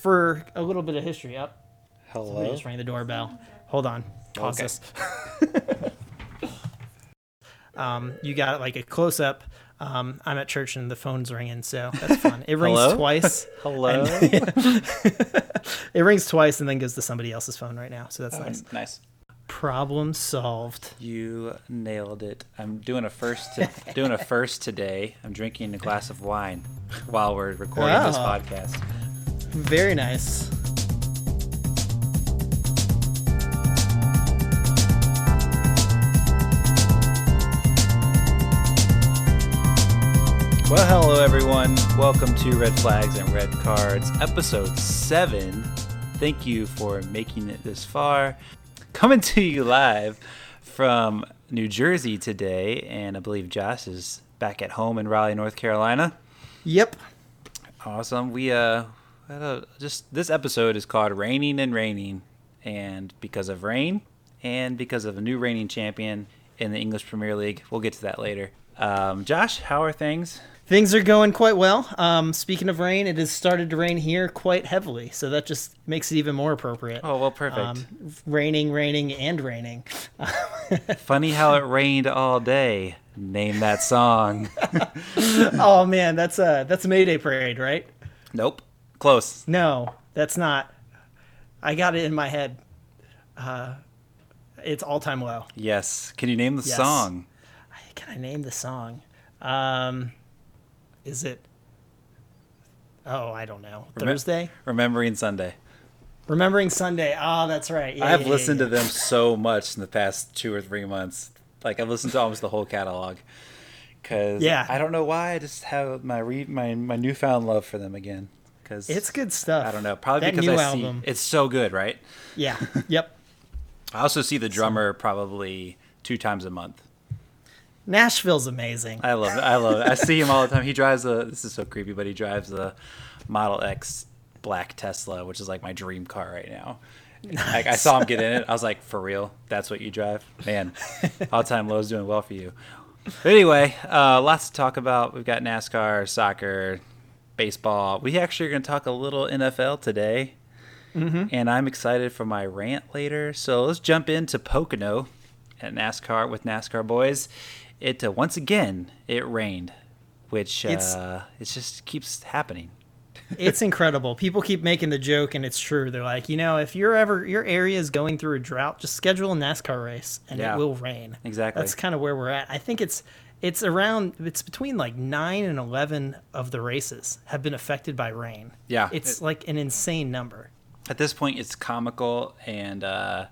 for a little bit of history. Up. Somebody Hello. just rang the doorbell. Hold on. Pause Okay. this. um, you got like a close up. Um, I'm at church and the phone's ringing, so that's fun. It rings Hello? twice. Hello. It rings twice and then goes to somebody else's phone right now, so that's Oh, nice. nice. Problem solved. You nailed it. I'm doing a first. To, doing a first today. I'm drinking a glass of wine while we're recording this Oh. podcast. Very nice. Well, hello everyone. Welcome to Red Flags and Red Cards, episode seven. Thank you for making it this far. Coming to you live from New Jersey today, and I believe Josh is back at home in Raleigh, North Carolina. Yep. Awesome. We uh, just this episode is called "Raining and Raining," and because of rain, and because of a new reigning champion in the English Premier League, we'll get to that later. Um, Josh, how are things? Things are going quite well. Um, speaking of rain, it has started to rain here quite heavily, so that just makes it even more appropriate. Oh well, perfect. Um, raining, raining, and raining. Funny how it rained all day. Name that song. oh man, that's a that's a Mayday parade, right? nope. Close. No, that's not. I got it in my head. Uh, it's all time low. Yes. Can you name the Yes. song? Can I name the song? Um, is it? Oh, I don't know. Remem- Thursday. Remembering Sunday. Remembering Sunday. Oh, that's right. Yeah, I have yeah, yeah, listened yeah. to them so much in the past two or three months. Like I've listened to almost the whole catalog. Cause Yeah. I don't know why. I just have my re- my my newfound love for them again. Cause It's good stuff. I don't know. Probably that because I album. see it's so good, right? Yeah. Yep. I also see the drummer probably two times a month. Nashville's amazing. I love it. I love it. I see him all the time. He drives a. This is so creepy, but he drives a Model X black Tesla, which is like my dream car right now. Like I saw him get in it. I was like, for real? That's what you drive, man. All time low's doing well for you. But anyway, uh, lots to talk about. We've got NASCAR, soccer, baseball. We actually are going to talk a little NFL today, and I'm excited for my rant later. So let's jump into Pocono at NASCAR with NASCAR boys. It uh, once again it rained, which It's- uh, it just keeps happening. it's incredible. People keep making the joke, and it's true. They're like, you know, if you're ever your area is going through a drought, just schedule a NASCAR race, and Yeah. it will rain. Exactly. That's kind of where we're at. I think it's it's around it's between like nine and eleven of the races have been affected by rain. Yeah, it's it- like an insane number. At this point, it's comical and uh,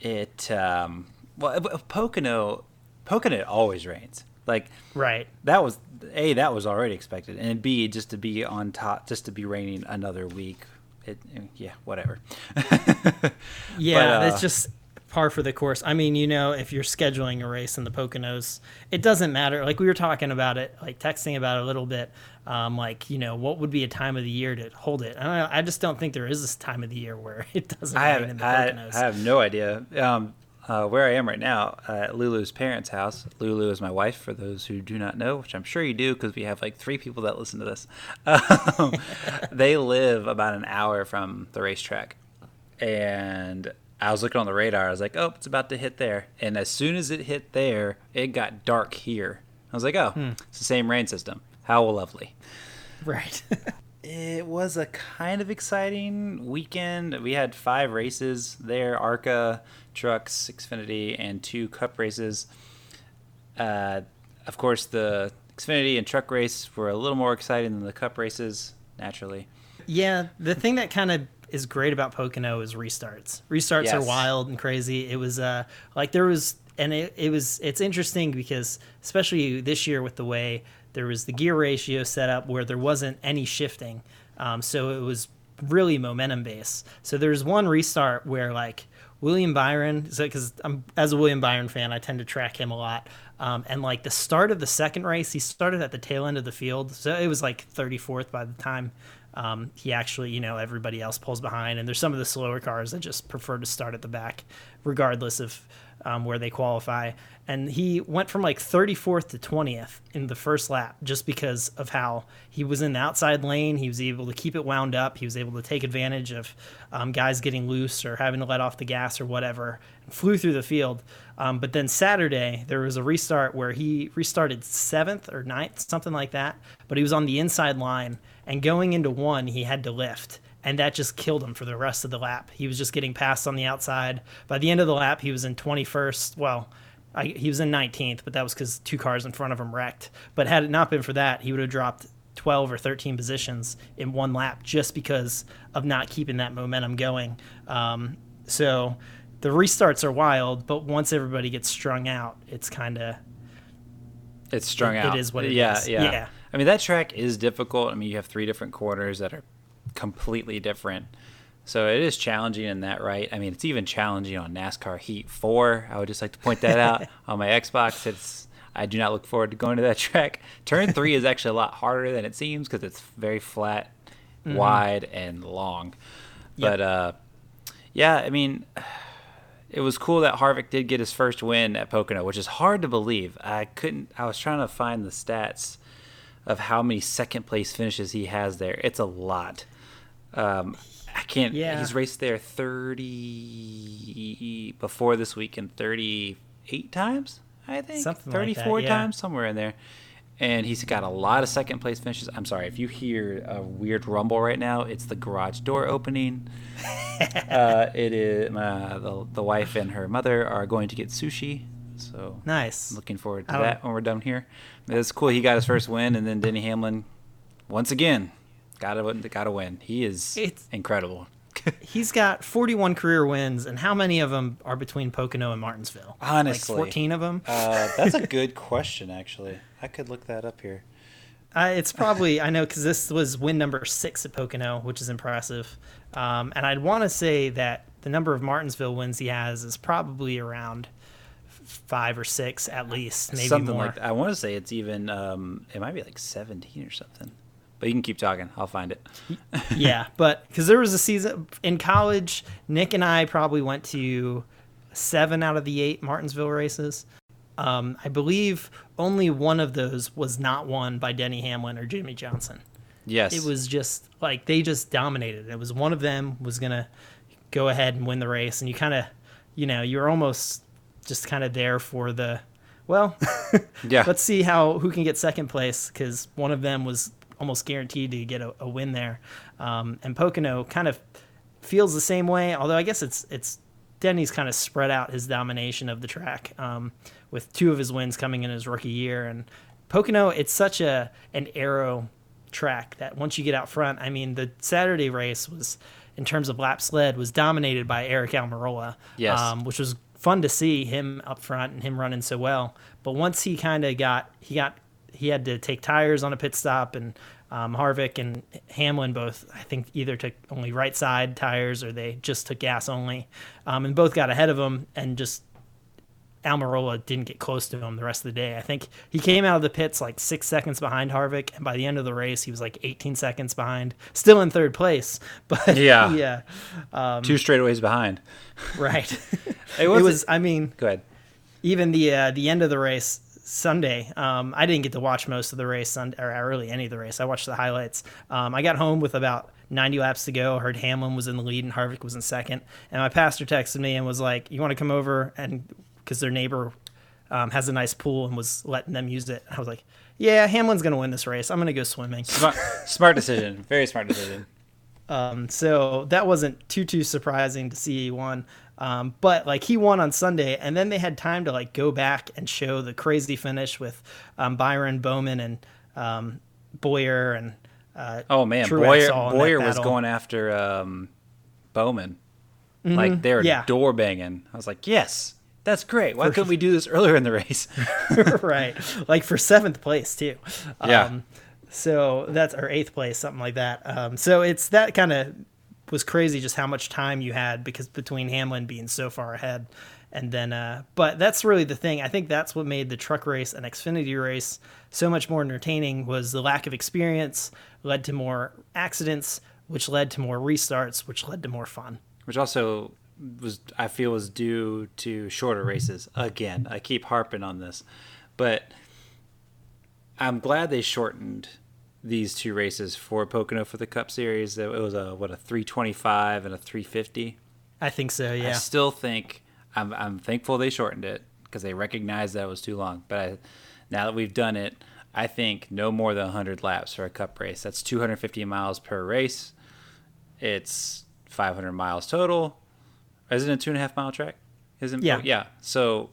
it um, well Pocono Pocono always rains like Right. that was a that was already expected and b just to be on top just to be raining another week it yeah whatever Yeah, But, uh, that's just par for the course. I mean, you know, if you're scheduling a race in the Poconos, it doesn't matter. Like we were talking about it, like texting about it a little bit. Um, like you know, what would be a time of the year to hold it? I. I just don't think there is this time of the year where it doesn't I have in the I, Poconos. I have no idea um, uh, where I am right now uh, at Lulu's parents' house. Lulu is my wife, for those who do not know, which I'm sure you do because we have like three people that listen to this. Um, they live about an hour from the racetrack, and I was looking on the radar. I was like, "Oh, it's about to hit there," and as soon as it hit there, it got dark here. I was like, "Oh, Hmm. it's the same rain system. How lovely." right. It was a kind of exciting weekend. We had five races there ARCA, Trucks, Xfinity, and two Cup races. Uh, of course, the Xfinity and Truck race were a little more exciting than the Cup races, naturally. Yeah, the thing that kind of is great about Pocono is restarts. Restarts are wild and crazy. It was uh like there was and it, it was it's interesting because especially this year with the way there was the gear ratio set up where there wasn't any shifting. Um, so it was really momentum based. So there's one restart where like William Byron, because I'm as a William Byron fan, I tend to track him a lot. Um, and like the start of the second race, he started at the tail end of the field, so it was like 34th by the time um, he actually, you know, everybody else pulls behind, and there's some of the slower cars that just prefer to start at the back, regardless of um, where they qualify. And he went from like 34th to 20th in the first lap just because of how he was in the outside lane. He was able to keep it wound up. He was able to take advantage of um, guys getting loose or having to let off the gas or whatever, and flew through the field. Um, but then Saturday, there was a restart where he restarted seventh or ninth, something like that. But he was on the inside line, and going into one, he had to lift and that just killed him for the rest of the lap. He was just getting passed on the outside. By the end of the lap, he was in 21st. Well, I, he was in 19th, but that was because two cars in front of him wrecked. But had it not been for that, he would have dropped 12 or 13 positions in one lap just because of not keeping that momentum going. Um, so the restarts are wild, but once everybody gets strung out, it's kind of it's strung it, out. It is what it yeah, is. Yeah, yeah. I mean that track is difficult. I mean you have three different corners that are completely different. So it is challenging in that right. I mean, it's even challenging on NASCAR Heat 4. I would just like to point that out on my Xbox. It's I do not look forward to going to that track. Turn 3 is actually a lot harder than it seems because it's very flat, mm-hmm. wide and long. Yep. But uh yeah, I mean it was cool that Harvick did get his first win at Pocono, which is hard to believe. I couldn't I was trying to find the stats of how many second place finishes he has there. It's a lot. Um, I can't. Yeah. He's raced there thirty before this weekend, thirty-eight times. I think something thirty-four like that, yeah. times somewhere in there. And he's got a lot of second place finishes. I'm sorry if you hear a weird rumble right now. It's the garage door opening. uh, it is uh, the the wife and her mother are going to get sushi. So nice. Looking forward to that when we're done here. It's cool. He got his first win, and then Denny Hamlin, once again, Gotta gotta win. He is it's, incredible. he's got 41 career wins, and how many of them are between Pocono and Martinsville? Honestly, like 14 of them. Uh, that's a good question, actually. I could look that up here. Uh, it's probably I know because this was win number six at Pocono, which is impressive. Um, and I'd want to say that the number of Martinsville wins he has is probably around five or six at least, maybe something more. like that. I want to say it's even um, it might be like 17 or something. But you can keep talking. I'll find it. yeah, but because there was a season in college, Nick and I probably went to seven out of the eight Martinsville races. Um, I believe only one of those was not won by Denny Hamlin or Jimmie Johnson. Yes, it was just like they just dominated. It was one of them was gonna go ahead and win the race, and you kind of, you know, you're almost just kind of there for the, well, yeah. Let's see how who can get second place because one of them was almost guaranteed to get a, a win there. Um, and Pocono kind of feels the same way, although I guess it's it's Denny's kind of spread out his domination of the track um, with two of his wins coming in his rookie year. And Pocono, it's such a an arrow track that once you get out front, I mean, the Saturday race was in terms of laps led was dominated by Eric Almirola, yes. Um, which was fun to see him up front and him running so well. But once he kind of got he got he had to take tires on a pit stop, and um, Harvick and Hamlin both, I think, either took only right side tires or they just took gas only, um, and both got ahead of him and just Almirola didn't get close to him the rest of the day. I think he came out of the pits like six seconds behind Harvick, and by the end of the race, he was like 18 seconds behind, still in third place. But yeah, yeah, um, two straightaways behind. Right. it was. It was I mean, go ahead. Even the uh, the end of the race, Sunday. Um, I didn't get to watch most of the race Sunday, or really any of the race. I watched the highlights. Um, I got home with about 90 laps to go. I heard Hamlin was in the lead and Harvick was in second. And my pastor texted me and was like, "You want to come over?" And because their neighbor um, has a nice pool and was letting them use it, I was like, "Yeah, Hamlin's gonna win this race. I'm gonna go swimming." Smart, smart decision. Very smart decision. Um, so that wasn't too too surprising to see he won. Um, but like he won on Sunday, and then they had time to like go back and show the crazy finish with um, Byron Bowman and um, Bowyer and uh, oh man, Truex Bowyer Bowyer was going after um, Bowman, mm-hmm. like they're yeah. door banging. I was like, yes, that's great. Why for, couldn't we do this earlier in the race? right, like for seventh place too. Yeah. Um, so that's our eighth place, something like that. Um, so it's that kind of was crazy just how much time you had because between Hamlin being so far ahead And then, uh, but that's really the thing. I think that's what made the truck race and Xfinity race so much more entertaining was the lack of experience led to more accidents, which led to more restarts, which led to more fun. Which also was I feel was due to shorter mm-hmm. races. Again, I keep harping on this, but I'm glad they shortened these two races for Pocono for the Cup Series. It was a what a 325 and a 350. I think so. Yeah. I still think I'm I'm thankful they shortened it because they recognized that it was too long. But I, now that we've done it, I think no more than 100 laps for a Cup race. That's 250 miles per race. It's 500 miles total. Isn't it a two and a half mile track? Yeah yeah. So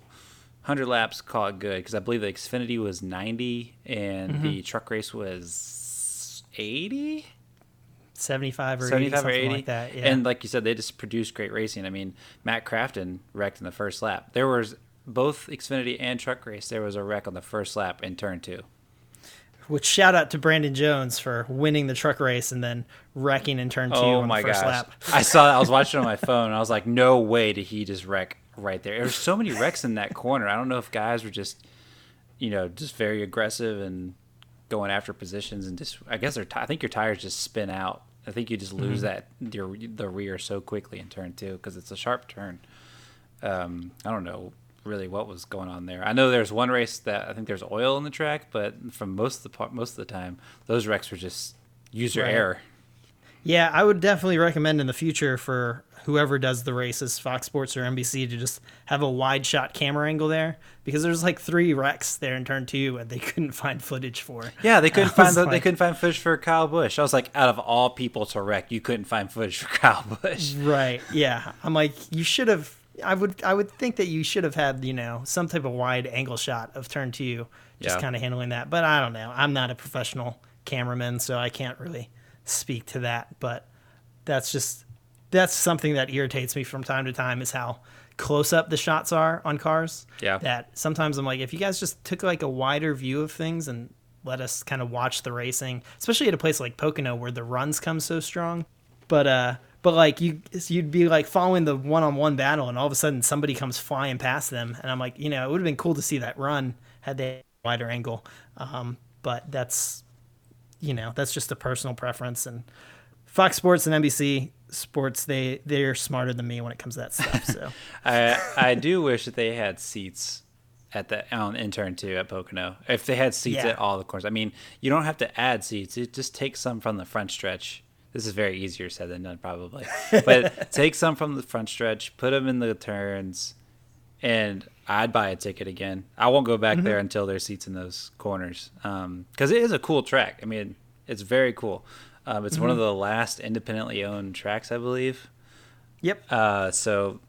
100 laps, call it good because I believe the Xfinity was 90 and mm-hmm. the truck race was 80. 75 or 75 80, or 80 like that yeah. and like you said they just produced great racing i mean matt crafton wrecked in the first lap there was both xfinity and truck race there was a wreck on the first lap in turn two which shout out to brandon jones for winning the truck race and then wrecking in turn two oh on my the first gosh. lap i saw that. i was watching on my phone and i was like no way did he just wreck right there. There's so many wrecks in that corner. I don't know if guys were just, you know, just very aggressive and going after positions and just. I guess their. T- I I think your tires just spin out. I think you just lose mm-hmm. that your the rear so quickly in turn two because it's a sharp turn. Um, I don't know really what was going on there. I know there's one race that I think there's oil in the track, but from most of the most of the time, those wrecks were just user right. error. Yeah, I would definitely recommend in the future for whoever does the races, Fox Sports or NBC, to just have a wide shot camera angle there because there's like three wrecks there in turn two and they couldn't find footage for. Yeah, they couldn't find the, like, they couldn't find footage for Kyle Busch. I was like, out of all people to wreck, you couldn't find footage for Kyle Busch. Right. Yeah. I'm like, you should have. I would I would think that you should have had you know some type of wide angle shot of turn two, just yeah. kind of handling that. But I don't know. I'm not a professional cameraman, so I can't really speak to that. But that's just that's something that irritates me from time to time is how close up the shots are on cars. Yeah. That sometimes I'm like, if you guys just took like a wider view of things and let us kind of watch the racing, especially at a place like Pocono where the runs come so strong. But uh but like you you'd be like following the one on one battle and all of a sudden somebody comes flying past them and I'm like, you know, it would have been cool to see that run had they wider angle. Um, but that's you know, that's just a personal preference and Fox Sports and NBC sports they they're smarter than me when it comes to that stuff. So I I do wish that they had seats at the on intern too at Pocono. If they had seats yeah. at all the corners, I mean, you don't have to add seats. It just take some from the front stretch. This is very easier said than done, probably. But take some from the front stretch, put them in the turns, and I'd buy a ticket again. I won't go back mm-hmm. there until there's seats in those corners, because um, it is a cool track. I mean, it's very cool. Um, it's mm-hmm. one of the last independently owned tracks, I believe. Yep. Uh, so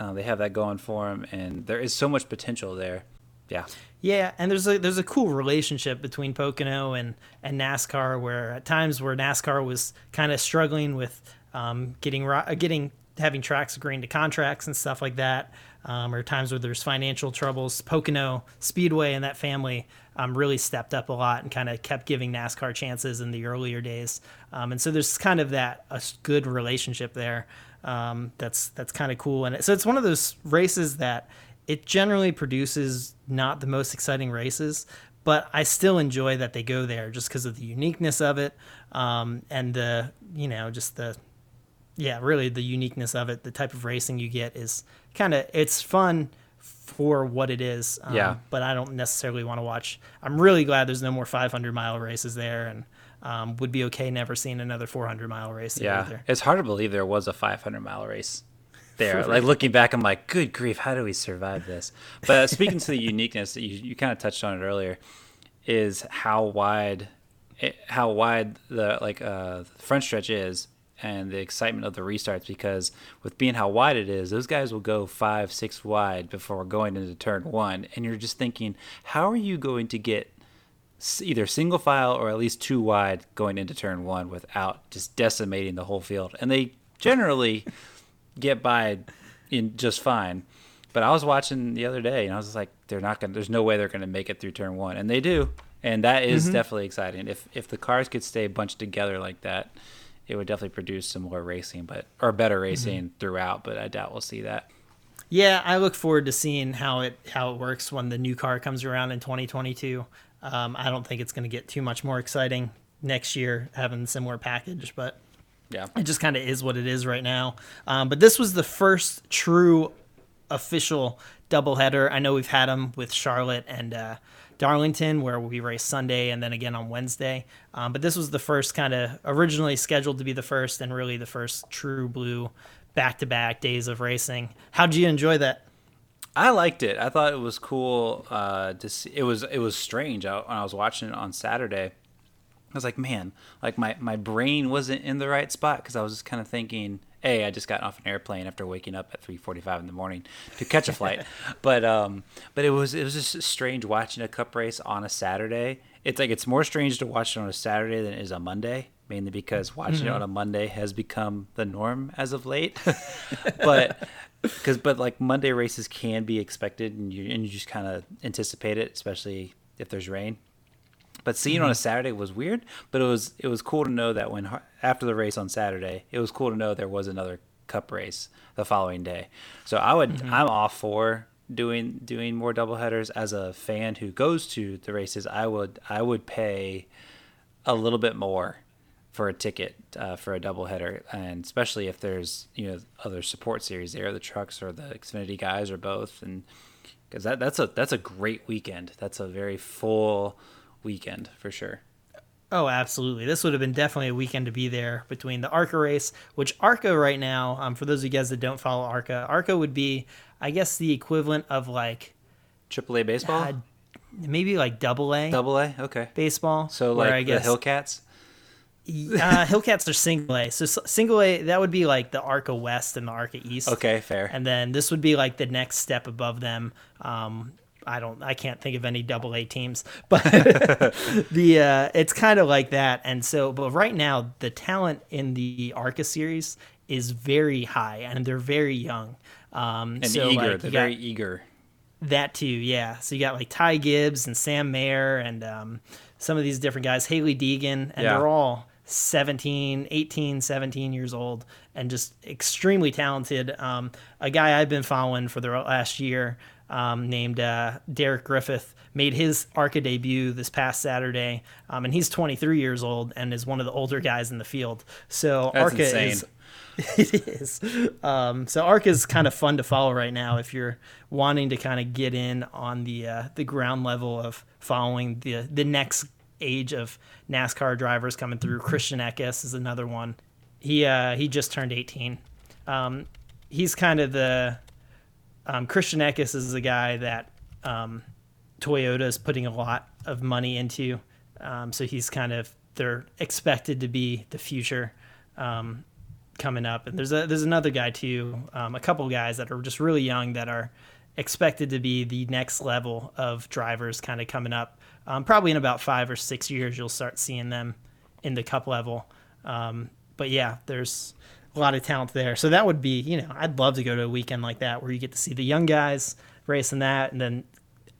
uh, they have that going for them, and there is so much potential there. Yeah. Yeah, and there's a there's a cool relationship between Pocono and and NASCAR, where at times where NASCAR was kind of struggling with um, getting uh, getting having tracks agreeing to contracts and stuff like that, um, or times where there's financial troubles. Pocono Speedway and that family um, really stepped up a lot and kind of kept giving NASCAR chances in the earlier days. Um, and so there's kind of that a good relationship there. Um, that's that's kind of cool. And so it's one of those races that it generally produces not the most exciting races, but I still enjoy that they go there just because of the uniqueness of it um, and the you know just the yeah really the uniqueness of it. The type of racing you get is kind of it's fun for what it is. Um, yeah. But I don't necessarily want to watch. I'm really glad there's no more 500 mile races there, and um, would be okay never seeing another 400 mile race. Yeah. Either. It's hard to believe there was a 500 mile race there. like looking back, I'm like, good grief, how do we survive this? But speaking to the uniqueness that you, you kind of touched on it earlier, is how wide, it, how wide the like uh, front stretch is and the excitement of the restarts because with being how wide it is, those guys will go five, six wide before going into turn one. And you're just thinking, how are you going to get either single file or at least two wide going into turn one without just decimating the whole field? And they generally get by in just fine. But I was watching the other day and I was like, they're not going to, there's no way they're going to make it through turn one. And they do. And that is mm-hmm. definitely exciting. If, if the cars could stay bunched together like that, it would definitely produce some more racing, but or better mm-hmm. racing mm-hmm. throughout. But I doubt we'll see that. Yeah, I look forward to seeing how it how it works when the new car comes around in 2022. Um, I don't think it's going to get too much more exciting next year having a similar package, but Yeah. it just kind of is what it is right now. Um, but this was the first true official doubleheader. I know we've had them with Charlotte and uh, Darlington, where we race Sunday and then again on Wednesday. Um, but this was the first kind of originally scheduled to be the first and really the first true blue back to back days of racing. How'd you enjoy that? I liked it. I thought it was cool uh, to see. It was it was strange I, when I was watching it on Saturday. I was like, man, like my, my brain wasn't in the right spot because I was just kind of thinking, hey, I just got off an airplane after waking up at three forty five in the morning to catch a flight. but um, but it was it was just strange watching a cup race on a Saturday. It's like it's more strange to watch it on a Saturday than it is a Monday, mainly because watching it on a Monday has become the norm as of late. but because but like Monday races can be expected, and you and you just kind of anticipate it, especially if there's rain. But seeing it on a Saturday was weird, but it was it was cool to know that when after the race on Saturday, it was cool to know there was another cup race the following day. So I would I'm all for doing doing more double headers as a fan who goes to the races. I would I would pay a little bit more for a ticket uh, for a doubleheader, and especially if there's you know other support series there, the trucks or the Xfinity guys or both, and because that that's a that's a great weekend. That's a very full weekend for sure. Oh, absolutely. This would have been definitely a weekend to be there between the ARCA race, which ARCA right now, um, for those of you guys that don't follow ARCA, ARCA would be, I guess, the equivalent of like AAA baseball, uh, maybe like double A double A, okay. baseball. So like I guess the Hillcats. uh, Hillcats are single A. So single A that would be like the ARCA West and the ARCA East. Okay, fair. And then this would be like the next step above them. Um, I don't, I can't think of any double A teams, but the uh, it's kind of like that. And so, but right now the talent in the ARCA series is very high, and they're very young. Um, and so eager, like, they're very eager. that too, yeah. So you got like Ty Gibbs and Sam Mayer and um, some of these different guys, Hailie Deegan, and Yeah. they're all 17, 18, 17 years old and just extremely talented. Um, a guy I've been following for the last year um, named uh, Derek Griffith made his ARCA debut this past Saturday, um, and he's 23 years old and is one of the older guys in the field. So That's ARCA insane. is it is. Um, so ARCA is kind of fun to follow right now if you're wanting to kind of get in on the uh, the ground level of following the the next age of NASCAR drivers coming through. Christian Eckes is another one. He uh, he just turned 18. Um, he's kind of the um, Christian Eckes is a guy that um, Toyota is putting a lot of money into. Um, so he's kind of they're expected to be the future um, coming up. And there's a there's another guy too, um, a couple guys that are just really young that are expected to be the next level of drivers kind of coming up. Um, probably in about five or six years, you'll start seeing them in the cup level. Um, but yeah, there's a lot of talent there. So that would be, you know, I'd love to go to a weekend like that where you get to see the young guys racing that, and then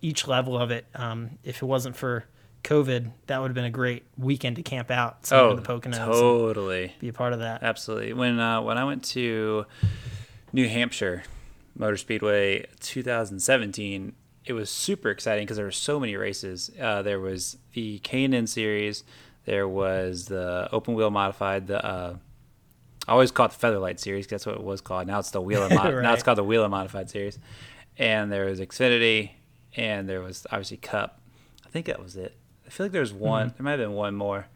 each level of it. Um, if it wasn't for COVID, that would have been a great weekend to camp out Oh, the Poconos and totally. be a part of that. Absolutely. When uh, when I went to New Hampshire Motor Speedway 2017, it was super exciting because there were so many races. Uh, there was the K&N series. There was the open wheel modified. The uh, I always call it the Featherlite series. that's what it was called. Now it's the Whelen. Mod- Now it's called the Whelen modified series. And there was Xfinity, and there was obviously Cup. I think that was it. I feel like there was one. There might have been one more.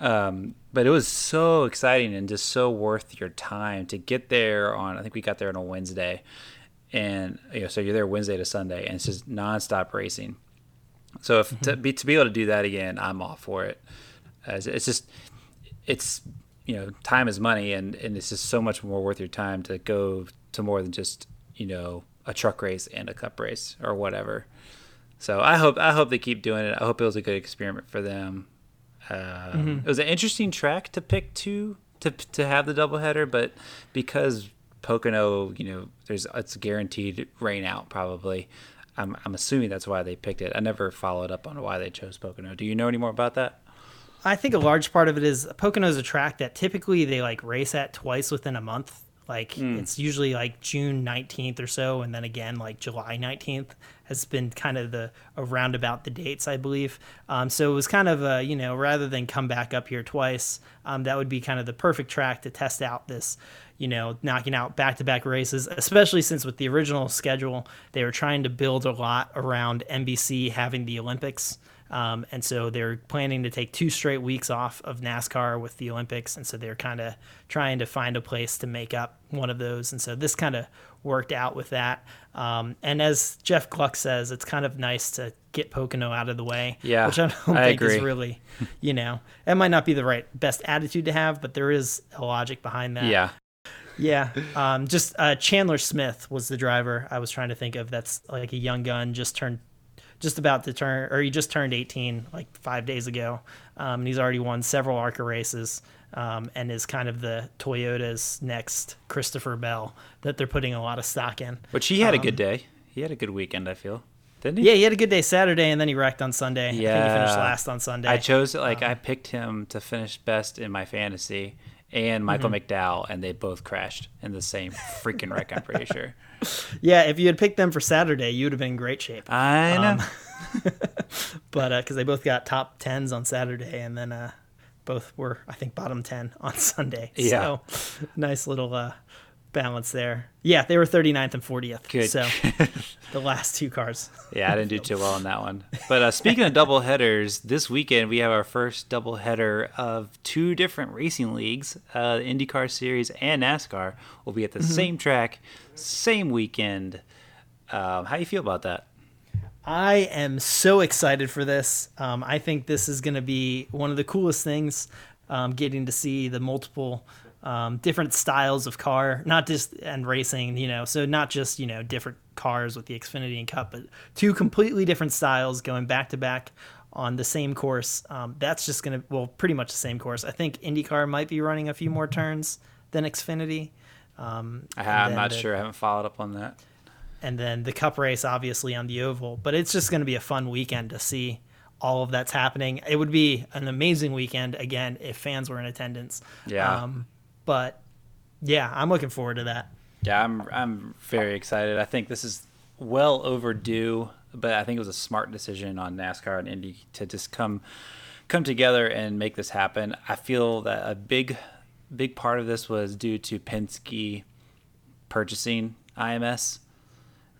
Um, but it was so exciting and just so worth your time to get there on. I think we got there on a Wednesday, and you know, so you're there Wednesday to Sunday, and it's just nonstop racing. So if to be to be able to do that again, I'm all for it. As it's just, it's you know, time is money, and and it's just so much more worth your time to go to more than just you know a truck race and a cup race or whatever. So I hope I hope they keep doing it. I hope it was a good experiment for them. Um, It was an interesting track to pick to to to have the doubleheader, but because Pocono, you know, there's it's guaranteed rain out probably. I'm I'm assuming that's why they picked it. I never followed up on why they chose Pocono. Do you know any more about that? I think a large part of it is Pocono's a track that typically they like race at twice within a month. Like it's usually like June 19th or so, and then again like July 19th has been kind of the around about the dates, I believe. Um, so it was kind of a you know rather than come back up here twice, um, that would be kind of the perfect track to test out this you know, knocking out back to back races, especially since with the original schedule, they were trying to build a lot around NBC having the Olympics. Um, and so they're planning to take two straight weeks off of NASCAR with the Olympics. And so they're kind of trying to find a place to make up one of those. And so this kind of worked out with that. Um, and as Jeff Gluck says, it's kind of nice to get Pocono out of the way. Yeah, Which I don't I think is agree. really, you know, it might not be the right best attitude to have, but there is a logic behind that. Yeah. Yeah, um, just uh, Chandler Smith was the driver I was trying to think of. That's like a young gun, just turned, just about to turn, or he just turned 18 like five days ago, um, and he's already won several ARCA races, um, and is kind of the Toyota's next Christopher Bell that they're putting a lot of stock in. But he had a good day. He had a good weekend, I feel. Didn't he? Yeah, he had a good day Saturday, and then he wrecked on Sunday. I think he finished last on Sunday. I chose like Um, I picked him to finish best in my fantasy and Michael Mm-hmm. McDowell, and they both crashed in the same freaking wreck. I'm pretty sure. yeah, if you had picked them for Saturday, you would have been in great shape. I know. but because they both got top tens on Saturday, and then uh, both were I think bottom ten on Sunday. Yeah. So nice little uh, balance there. Yeah, they were 39th and 40th. Good. So the last two cars. yeah, I didn't do too well on that one. But uh, speaking of double headers, this weekend we have our first double header of two different racing leagues. Uh, the IndyCar Series and NASCAR will be at Mm-hmm. the same track, same weekend. Um, how you feel about that? I am so excited for this. Um, I think this is going to be one of the coolest things. Um, getting to see the multiple um, different styles of car, not just and racing, you know, so not just you know different cars with the Xfinity and Cup, but two completely different styles going back to back on the same course. Um, that's just going to well, pretty much the same course. I think IndyCar might be running a few more turns than Xfinity. Um, I, I'm not the- sure. I haven't followed up on that. and then the cup race obviously on the oval but it's just going to be a fun weekend to see all of that's happening it would be an amazing weekend again if fans were in attendance Yeah. um, but yeah i'm looking forward to that Yeah, I'm I'm very excited. I think this is well overdue, but I think it was a smart decision on NASCAR and Indy to just come come together and make this happen. I feel that a big big part of this was due to Penske purchasing IMS,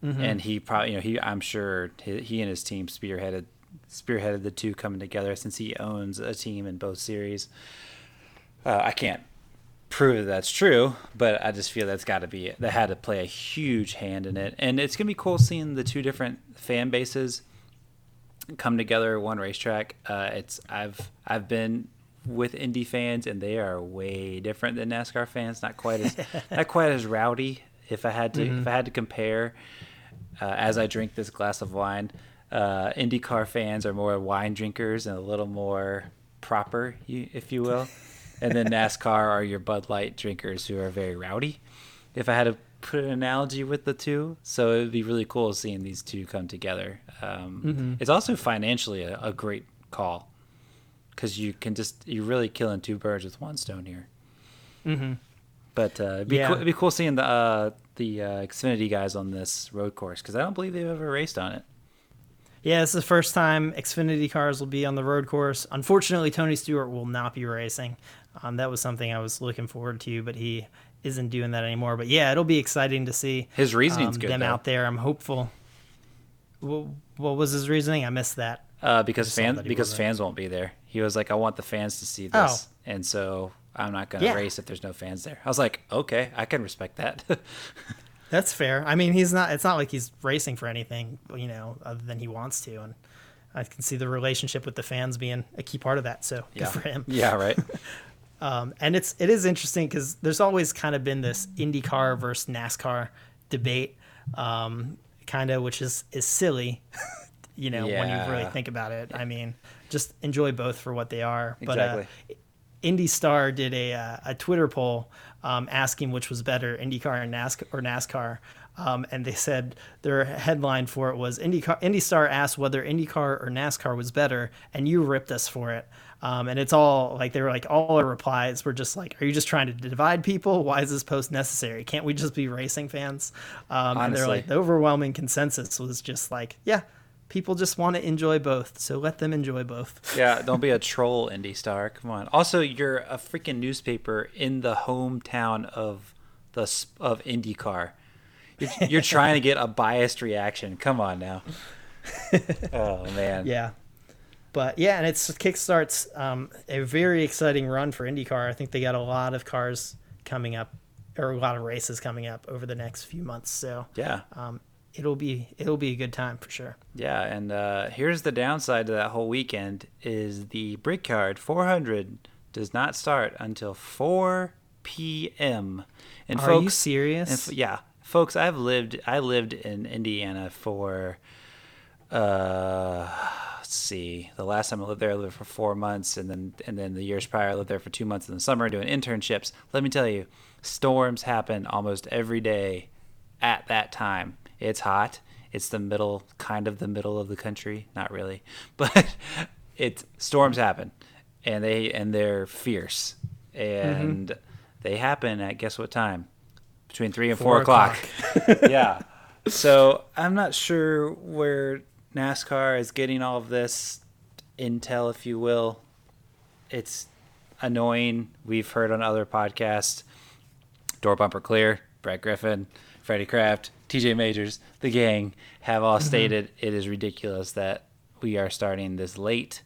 and he probably you know he I'm sure he, he and his team spearheaded spearheaded the two coming together since he owns a team in both series. Uh, I can't prove that that's true, but I just feel that's got to be that had to play a huge hand in it, and it's gonna be cool seeing the two different fan bases come together one racetrack. Uh, it's I've I've been with Indy fans, and they are way different than NASCAR fans. Not quite as not quite as rowdy. If I had to if I had to compare, uh, as I drink this glass of wine, uh, IndyCar fans are more wine drinkers and a little more proper, if you will. And then NASCAR are your Bud Light drinkers who are very rowdy. If I had to put an analogy with the two, so it would be really cool seeing these two come together. Um, It's also financially a, a great call because you can just you're really killing two birds with one stone here. Mhm. But uh, it'd, be Yeah. cool, it'd be cool seeing the uh, the uh, Xfinity guys on this road course because I don't believe they've ever raced on it. yeah it's the first time xfinity cars will be on the road course unfortunately tony stewart will not be racing um, that was something i was looking forward to but he isn't doing that anymore but yeah it'll be exciting to see His reasoning's um, good them though. out there i'm hopeful Wh- what was his reasoning i missed that Uh, because fans because wasn't. fans won't be there. He was like, I want the fans to see Oh. this, and so I'm not gonna Yeah. race if there's no fans there. I was like, okay, I can respect that. That's fair. I mean, he's not. It's not like he's racing for anything, you know, other than he wants to. And I can see the relationship with the fans being a key part of that. So good yeah, for him. yeah, right. Um, and it's it is interesting because there's always kind of been this IndyCar versus NASCAR debate, um, kind of which is is silly, you know, when you really think about it. I mean, just enjoy both for what they are. But uh, Exactly. Indy Star did a uh, a Twitter poll um, asking which was better, IndyCar and NASCAR or NASCAR. Um, and they said their headline for it was IndyCar, Indy Star asked whether IndyCar or NASCAR was better, and you ripped us for it. Um, and it's all like they were like all our replies were just like, "Are you just trying to divide people? Why is this post necessary? Can't we just be racing fans?" Um, and they're like, the overwhelming consensus was just like, "Yeah, people just want to enjoy both, so let them enjoy both." yeah, don't be a troll, Indy Star. Come on. Also, you're a freaking newspaper in the hometown of the of IndyCar. You're, you're trying to get a biased reaction. Come on now. oh man. Yeah. But yeah, and it's kickstarts um, a very exciting run for IndyCar. I think they got a lot of cars coming up, or a lot of races coming up over the next few months. So Yeah. um, it'll be it'll be a good time for sure. Yeah, and uh, here's the downside to that whole weekend is the Brickyard 400 does not start until 4 p.m. And Are folks, you serious? and yeah, folks, I've lived I lived in Indiana for uh see. The last time I lived there I lived for 4 months and then and then the years prior I lived there for 2 months in the summer doing internships. Let me tell you, storms happen almost every day at that time. It's hot. It's the middle kind of the middle of the country, not really. But it storms happen and they and they're fierce. And mm-hmm. they happen at guess what time? Between three and four, Four o'clock. yeah. So I'm not sure where NASCAR is getting all of this intel, if you will. It's annoying. We've heard on other podcasts. Door Bumper Clear, Brett Griffin, Freddie Kraft, TJ Majors, the gang have all stated it is ridiculous that we are starting this late.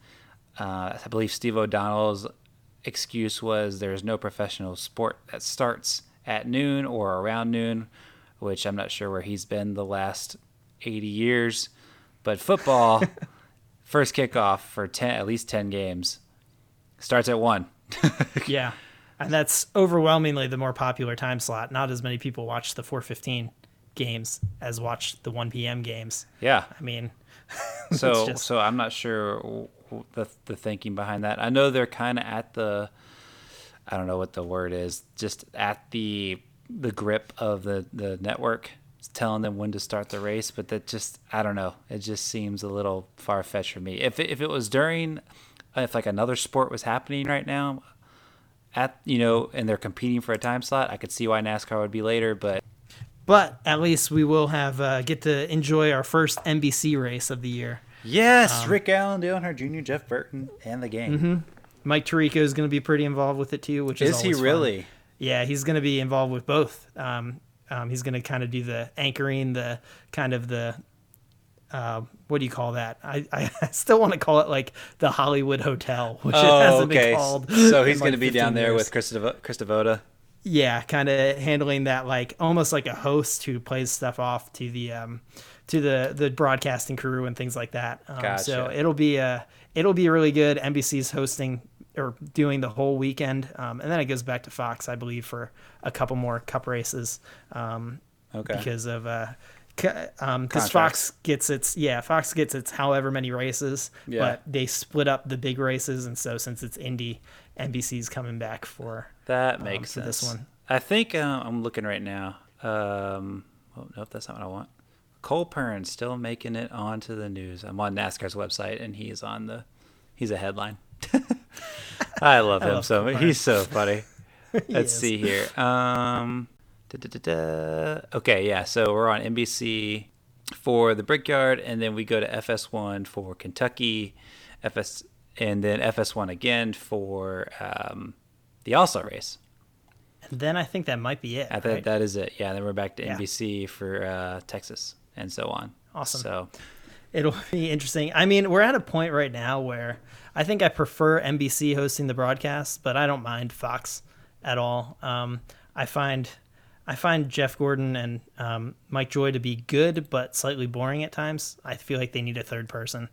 Uh, I believe Steve O'Donnell's excuse was there's no professional sport that starts at noon or around noon, which I'm not sure where he's been the last 80 years. But football, first kickoff for 10, at least 10 games, starts at 1. yeah, and that's overwhelmingly the more popular time slot. Not as many people watch the 4:15 games as watch the 1 p.m. games. yeah. I mean, so just- so I'm not sure the the thinking behind that. I know they're kind of at the I don't know what the word is, just at the the grip of the the network telling them when to start the race, but that just I don't know. It just seems a little far fetched for me. If it, if it was during if like another sport was happening right now at you know and they're competing for a time slot, I could see why NASCAR would be later, but but at least we will have uh, get to enjoy our first NBC race of the year. yes, Um, Rick Allen, Dale Earnhardt Jr., Jeff Burton, and the gang. Mm-hmm. Mike Tirico is going to be pretty involved with it too, which is Is he always fun. really? Yeah, he's going to be involved with both. Um, um, he's going to kind of do the anchoring, the kind of the uh, what do you call that? I, I still want to call it like the Hollywood Hotel, which it Oh, hasn't okay. been called. So he's going to be down there years. with Krista Voda. yeah, kind of handling that like almost like a host who plays stuff off to the um, to the the broadcasting crew and things like that. Um, So it'll be a it'll be really good. NBC's hosting or doing the whole weekend, um, and then it goes back to Fox, I believe, for a couple more Cup races. Um, Okay. because of uh because Contracts. Fox gets its yeah Fox gets its however many races, Yeah. but they split up the big races, and so since it's Indy, NBC's coming back for that makes for sense. this one. I think uh, I'm looking right now. Um, oh, nope, that's not what I want. Cole Pearn still making it onto the news. I'm on NASCAR's website, and he's on the. He's a headline. I love him love so much. He's so funny. Let's see here. Um, da-da-da-da. okay, yeah. So we're on NBC for the Brickyard, and then we go to FS1 for Kentucky, FS, and then FS1 again for um, the All Star race. And then I think that might be it. I think right? that is it. Yeah, then we're back to Yeah. NBC for uh, Texas and so on. Awesome. So It'll be interesting. I mean, we're at a point right now where I think I prefer NBC hosting the broadcast, but I don't mind Fox at all. Um, I find I find Jeff Gordon and um, Mike Joy to be good, but slightly boring at times. I feel like they need a third person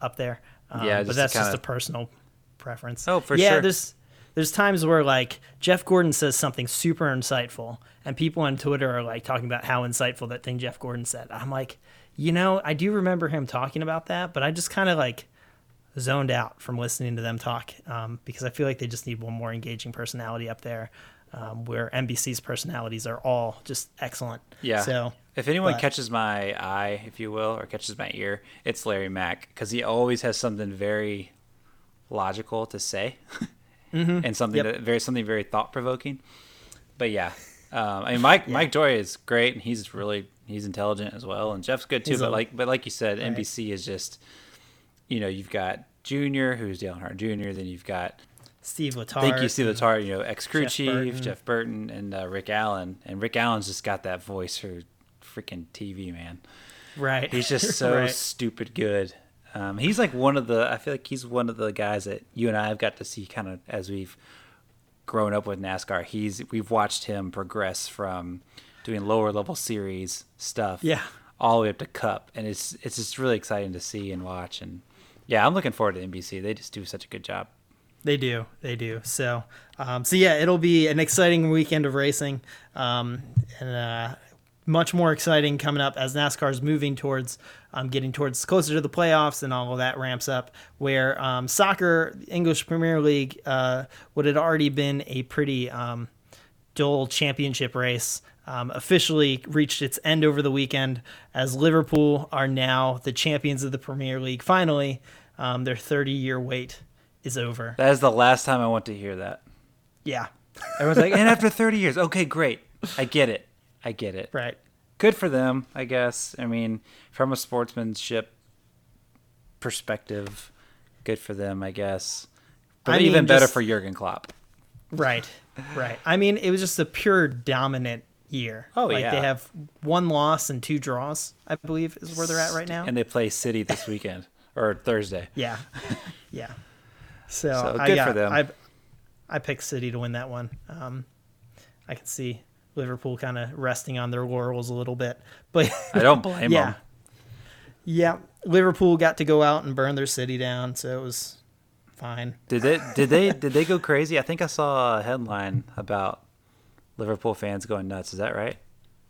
up there. Um, Yeah, but that's just kinda- a personal preference. Oh, for yeah, sure. there's there's times where like Jeff Gordon says something super insightful, and people on Twitter are like talking about how insightful that thing Jeff Gordon said. I'm like, you know, I do remember him talking about that, but I just kind of like zoned out from listening to them talk um, because I feel like they just need one more engaging personality up there. Um, where NBC's personalities are all just excellent. Yeah. So if anyone but- catches my eye, if you will, or catches my ear, it's Larry Mac because he always has something very logical to say, and something Mm-hmm. Yep. that very something very thought provoking. But yeah, um, I mean Mike Mike Joy is great, and he's really he's intelligent as well, and Jeff's good too. He's but a- like but like you said, Right. NBC is just you know you've got Junior who's Dale Earnhardt Jr. Then you've got Steve Letarte. Thank you, Steve Letarte, you know, ex crew chief, Burton. Jeff Burton, and uh, Rick Allen. And Rick Allen's just got that voice for freaking TV, man. Right. He's just so Right. stupid good. Um, he's like one of the, I feel like he's one of the guys that you and I have got to see kind of as we've grown up with NASCAR. He's, we've watched him progress from doing lower level series stuff Yeah. all the way up to Cup. And it's, it's just really exciting to see and watch. And yeah, I'm looking forward to NBC. They just do such a good job. They do, they do. So, um, so yeah, it'll be an exciting weekend of racing, um, and uh, much more exciting coming up as NASCAR is moving towards um, getting towards closer to the playoffs, and all of that ramps up. Where um, soccer, English Premier League, uh, what had already been a pretty um, dull championship race. Um, officially reached its end over the weekend as Liverpool are now the champions of the Premier League. Finally, um, their 30 year wait is over. That is the last time I want to hear that. Yeah, Everyone's like, and after 30 years, okay, great. I get it. I get it. right. Good for them, I guess. I mean, from a sportsmanship perspective, good for them, I guess. But I mean, even better just- for Jurgen Klopp. Right, right. I mean, it was just a pure dominant year. Oh, like yeah. they have one loss and two draws. I believe is where they're at right now. And they play City this weekend or Thursday. yeah, yeah. So, So, I, good yeah, for them. I, I picked City to win that one. Um, I can see Liverpool kind of resting on their laurels a little bit, but I don't blame yeah, them. yeah. Liverpool got to go out and burn their city down, so it was fine. Did they did they did they go crazy? I think I saw a headline about Liverpool fans going nuts. Is that right?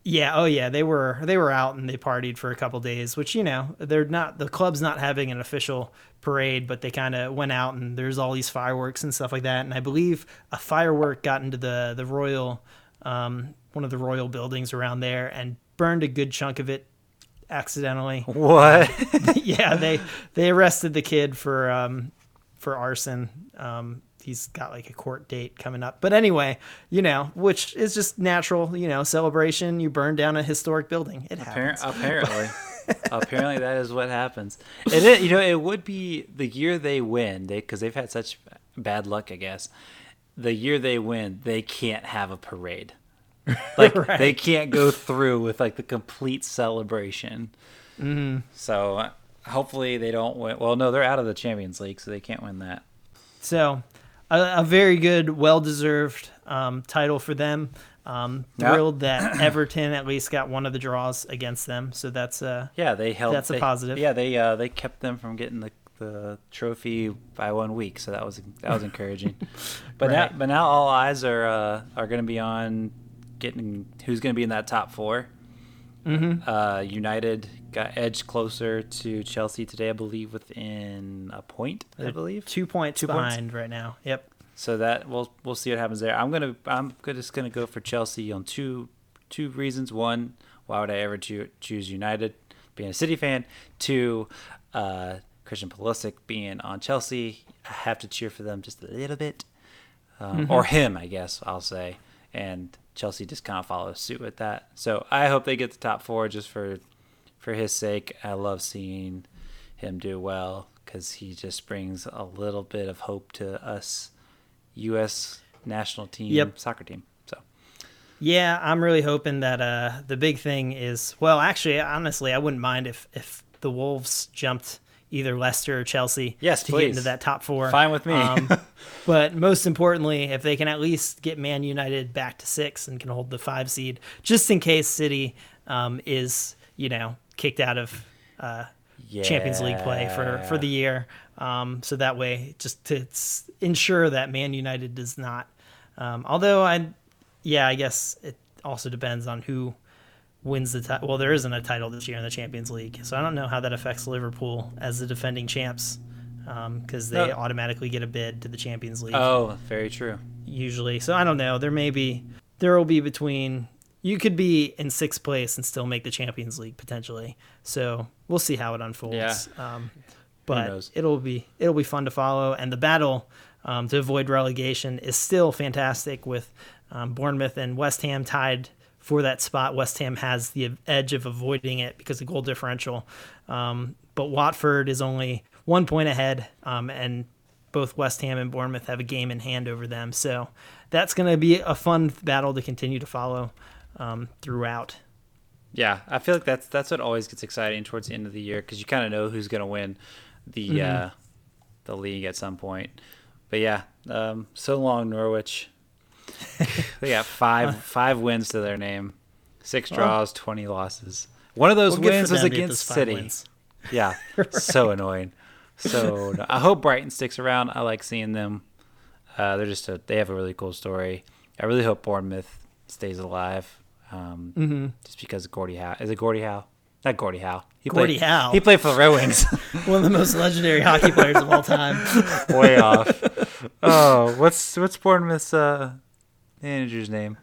Yeah, oh yeah, they were they were out and they partied for a couple days, which you know they're not the club's not having an official parade, but they kind of went out and there's all these fireworks and stuff like that. And I believe a firework got into the the royal um, one of the royal buildings around there and burned a good chunk of it accidentally. What? yeah, they they arrested the kid for um, for arson. Um, he's got like a court date coming up. But anyway, you know, which is just natural, you know, celebration. You burn down a historic building. It happens. Apparently, apparently that is what happens. It is, you know, it would be the year they win, they because they've had such bad luck, I guess. The year they win, they can't have a parade. Like Right. they can't go through with like the complete celebration. Mm-hmm. So hopefully they don't win. Well, no, they're out of the Champions League, so they can't win that. So, a, a very good, well deserved um, title for them. Um, thrilled that Everton at least got one of the draws against them. So that's uh, Yeah, they held. That's a positive. Yeah, they uh, they kept them from getting the, the trophy by one week, so that was that was encouraging. but now, but now all eyes are uh, are going to be on getting who's going to be in that top 4 Mm-hmm. Uh, United got edged closer to Chelsea today, I believe, within a point. I believe. two points Two points? behind right now. Yep. So that we'll we'll see what happens there. I'm gonna I'm go- just gonna go for Chelsea on two two reasons. One, why would I ever choo- choose United? Being a City fan. Two, uh, Christian Pulisic being on Chelsea, I have to cheer for them just a little bit, um, or him, I guess I'll say. And Chelsea just kind of follows suit with that. So I hope they get the top four just for for his sake. I love seeing him do well because he just brings a little bit of hope to us U.S. national team Yep. soccer team. So Yeah, I'm really hoping that uh, the big thing is well, actually, honestly, I wouldn't mind if if the Wolves jumped either Leicester or Chelsea Yes, to please. get into that top four. Fine with me. Um, but most importantly, if they can at least get Man United back to six and can hold the five seed, just in case City um, is you know kicked out of uh, Champions League play for for the year. Um, so that way, just to ensure that Man United does not. Um, although I, yeah, I guess it also depends on who wins the title. Well, there isn't a title this year in the Champions League, so I don't know how that affects Liverpool as the defending champs. because they No. automatically get a bid to the Champions League Oh, very true. usually. So I don't know. There may be there will be between you could be in sixth place and still make the Champions League potentially. So we'll see how it unfolds. Yeah. Um, but it'll be it'll be fun to follow, and the battle um, to avoid relegation is still fantastic with um, Bournemouth and West Ham tied for that spot. West Ham has the edge of avoiding it because of goal differential, um, but Watford is only one point ahead, um, and both West Ham and Bournemouth have a game in hand over them. So that's going to be a fun battle to continue to follow um, throughout. Yeah, I feel like that's that's what always gets exciting towards the end of the year because you kind of know who's going to win the uh, the league at some point. But yeah, um, so long Norwich. they got five five wins to their name, six draws, twenty losses. One of those Well, wins was them to get against City. Yeah, so annoying. So no- I hope Brighton sticks around. I like seeing them. Uh, they're just a, they have a really cool story. I really hope Bournemouth stays alive. Um, Mm-hmm. Just because Gordie Howe is it Gordie Howe? Not Gordy Howe. He Gordie played, Howe. He played for the Red Wings. One of the most legendary hockey players of all time. Way off. Oh, what's what's Bournemouth's uh, manager's name?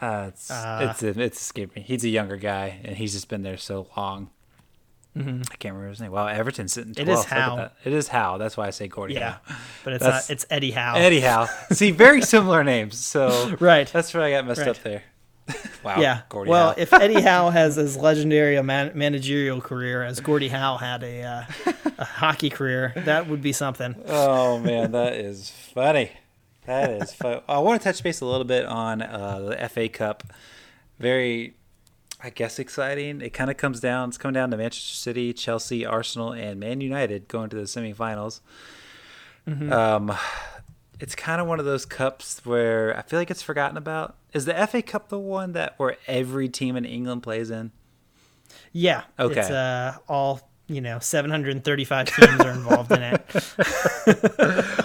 Uh, it's Uh, it's it's escaped me. He's a younger guy, and he's just been there so long. Mhm. I can't remember his name. Wow, Everton's sitting. 12th. It is Howe. It is Howe. That's why I say Gordy. Yeah, Howe. but it's not. It's Eddie Howe. Eddie Howe. See, very similar names. So Right. that's where I got messed Right. up there. wow. yeah. Gordie well, Howe. if Eddie Howe has as legendary a man- managerial career as Gordie Howe had a, uh, a hockey career, that would be something. Oh man, that is funny. That is fun. I want to touch base a little bit on uh, the FA Cup. Very, I guess, exciting. It kind of comes down. It's coming down to Manchester City, Chelsea, Arsenal, and Man United going to the semifinals. Um, it's kind of one of those cups where I feel like it's forgotten about. Is the FA Cup the one that where every team in England plays in? Yeah. Okay. It's uh, all you know, 735 teams are involved in it.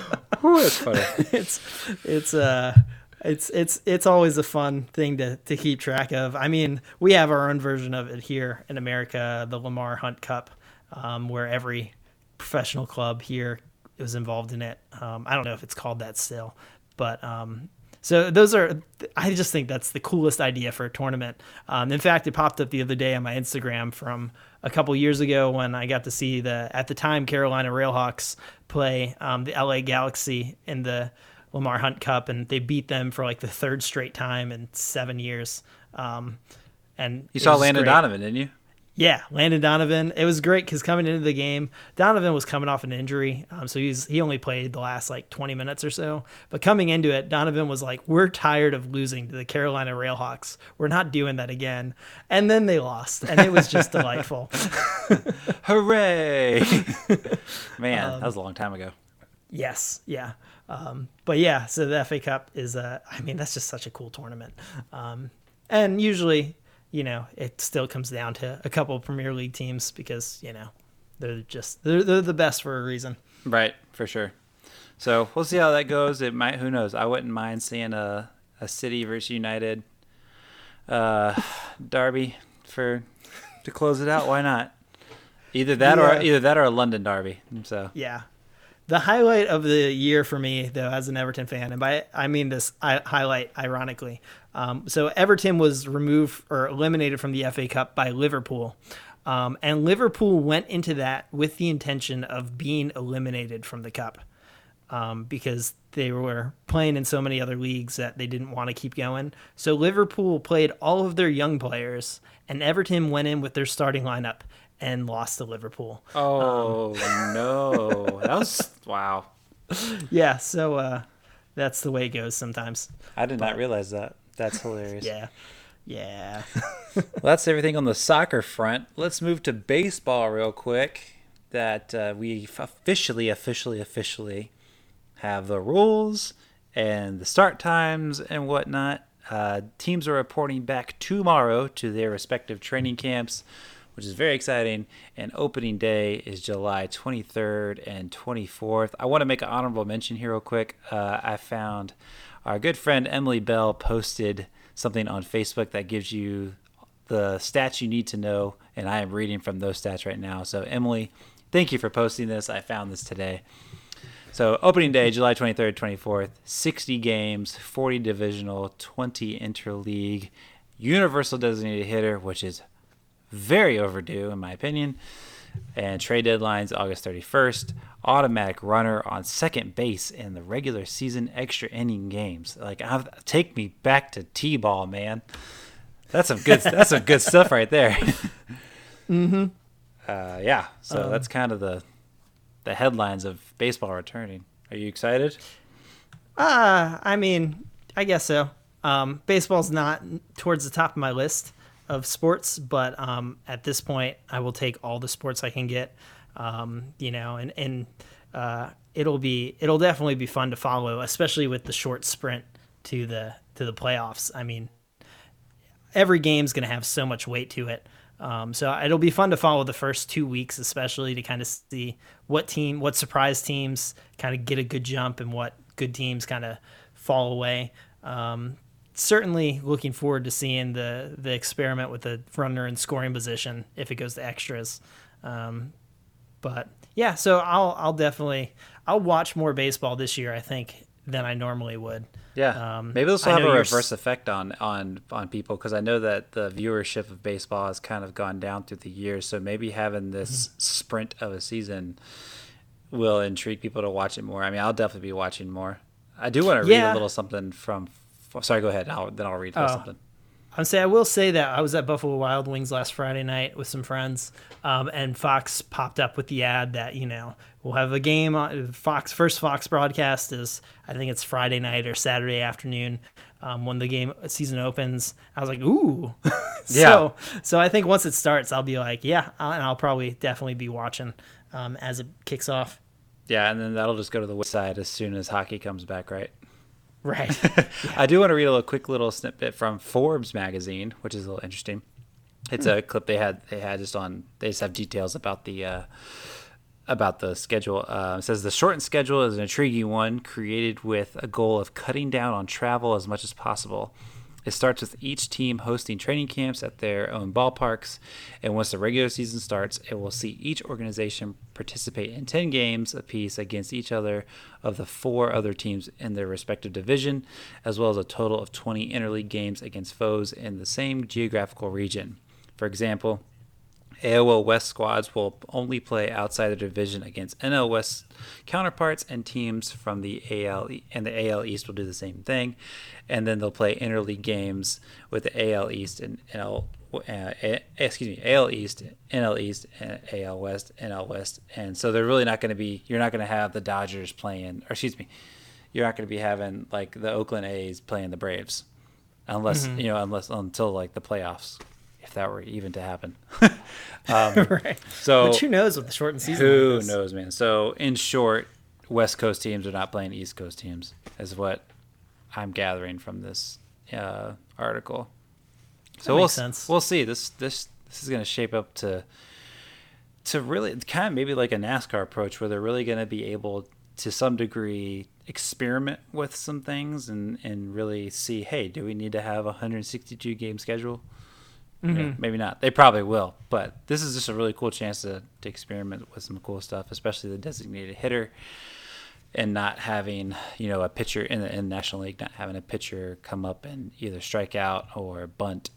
Ooh, that's funny. it's it's uh it's it's it's always a fun thing to to keep track of. I mean, we have our own version of it here in America, the Lamar Hunt Cup, um, where every professional club here was involved in it. Um, I don't know if it's called that still, but um, so those are. I just think that's the coolest idea for a tournament. Um, in fact, it popped up the other day on my Instagram from a couple years ago when I got to see the at the time Carolina Railhawks play um, the LA Galaxy in the Lamar Hunt Cup, and they beat them for like the third straight time in seven years. Um, and You saw Landon great. Donovan, didn't you? Yeah, Landon Donovan. It was great because coming into the game, Donovan was coming off an injury, um, so he's he only played the last like 20 minutes or so. But coming into it, Donovan was like, "We're tired of losing to the Carolina Railhawks. We're not doing that again." And then they lost, and it was just delightful. Hooray! Man, Um, that was a long time ago. Yes, yeah. Um, but yeah, so the FA Cup is, uh, I mean, that's just such a cool tournament. Um, and usually, you know, it still comes down to a couple of Premier League teams because, you know, they're just, they're, they're the best for a reason. Right, for sure. So we'll see how that goes. It might, who knows? I wouldn't mind seeing a a City versus United uh, derby for to close it out. Why not? Either that or either that or a London derby. So Yeah. The highlight of the year for me, though, as an Everton fan, and by I mean this I, highlight ironically. Um, so Everton was removed or eliminated from the FA Cup by Liverpool, um, and Liverpool went into that with the intention of being eliminated from the cup um, because they were playing in so many other leagues that they didn't want to keep going. So Liverpool played all of their young players, and Everton went in with their starting lineup and lost to Liverpool. Oh no, that was wow. Yeah, so uh, that's the way it goes sometimes. I did not realize that. That's hilarious. Yeah, yeah. Well, that's everything on the soccer front. Let's move to baseball real quick. That uh, we officially, officially, officially have the rules and the start times and whatnot. Uh, teams are reporting back tomorrow to their respective training camps, which is very exciting. And opening day is July 23rd and 24th. I want to make an honorable mention here, real quick. Uh, I found our good friend Emily Bell posted something on Facebook that gives you the stats you need to know, and I am reading from those stats right now. So, Emily, thank you for posting this. I found this today. So opening day, July 23rd, 24th, 60 games, 40 divisional, 20 interleague, universal designated hitter, which is very overdue in my opinion. And trade deadlines August 31st. Automatic runner on second base in the regular season extra inning games. Like, I've, take me back to T-ball, man. That's some good. that's some good stuff right there. mm-hmm. Uh, yeah. So um, that's kind of the the headlines of baseball returning. Are you excited? Uh, I mean, I guess so. Um, baseball's not towards the top of my list of sports, but um, at this point, I will take all the sports I can get. Um, you know, and and uh, it'll be it'll definitely be fun to follow, especially with the short sprint to the to the playoffs. I mean, every game's going to have so much weight to it. Um, so it'll be fun to follow the first two weeks, especially to kind of see what team, what surprise teams kind of get a good jump and what good teams kind of fall away. Um, certainly looking forward to seeing the the experiment with the runner in scoring position if it goes to extras. Um, but yeah, so I'll I'll definitely I'll watch more baseball this year. I think than I normally would. Yeah, um, maybe this will have a reverse effect on on on people because I know that the viewership of baseball has kind of gone down through the years. So maybe having this mm-hmm. sprint of a season will intrigue people to watch it more. I mean, I'll definitely be watching more. I do want to yeah. read a little something from. Sorry, go ahead. I'll, then I'll read oh. something. I'm say I will say that I was at Buffalo Wild Wings last Friday night with some friends, um, and Fox popped up with the ad that you know we'll have a game. On, Fox first Fox broadcast is I think it's Friday night or Saturday afternoon um, when the game season opens. I was like, ooh, so, yeah. So I think once it starts, I'll be like, yeah, and I'll probably definitely be watching um, as it kicks off. Yeah, and then that'll just go to the website as soon as hockey comes back, right? Right. yeah. I do want to read a little quick little snippet from Forbes magazine, which is a little interesting. It's a clip they had they had just on they just have details about the uh, about the schedule. Uh, it says the shortened schedule is an intriguing one, created with a goal of cutting down on travel as much as possible. It starts with each team hosting training camps at their own ballparks, and once the regular season starts, it will see each organization participate in 10 games apiece against each other of the four other teams in their respective division, as well as a total of 20 interleague games against foes in the same geographical region. For example, AL West squads will only play outside the division against NL West counterparts, and teams from the AL and the AL East will do the same thing. And then they'll play interleague games with the AL East and NL. Uh, excuse me, AL East, NL East, and AL West, NL West, and so they're really not going to be. You're not going to have the Dodgers playing, or excuse me, you're not going to be having like the Oakland A's playing the Braves, unless mm-hmm. you know, unless until like the playoffs if that were even to happen. um, right. So, but who knows with the shortened season? Who like knows, man? So, in short, West Coast teams are not playing East Coast teams, is what I'm gathering from this uh, article. So we'll sense. we'll see. This this this is going to shape up to to really kind of maybe like a NASCAR approach where they're really going to be able to some degree experiment with some things and and really see hey do we need to have a 162 game schedule Mm-hmm. Yeah, maybe not. They probably will, but this is just a really cool chance to, to experiment with some cool stuff, especially the designated hitter, and not having you know a pitcher in the in National League not having a pitcher come up and either strike out or bunt.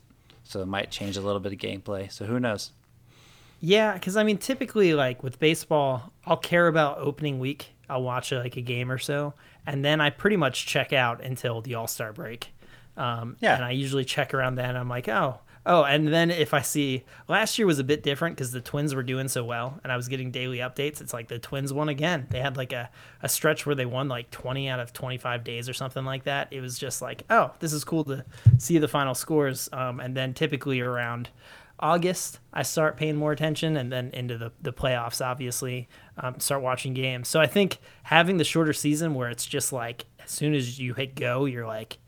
So it might change a little bit of gameplay. So who knows? Yeah, because I mean, typically, like with baseball, I'll care about opening week. I'll watch like a game or so, and then I pretty much check out until the All Star break. Um, yeah, and I usually check around then. I'm like, oh, Oh, and then if I see last year was a bit different because the Twins were doing so well, and I was getting daily updates. It's like the Twins won again. They had like a, a stretch where they won like 20 out of 25 days or something like that. It was just like, oh, this is cool to see the final scores. Um, and then typically around August, I start paying more attention, and then into the, the playoffs, obviously, um, start watching games. So I think having the shorter season where it's just like as soon as you hit go, you're like,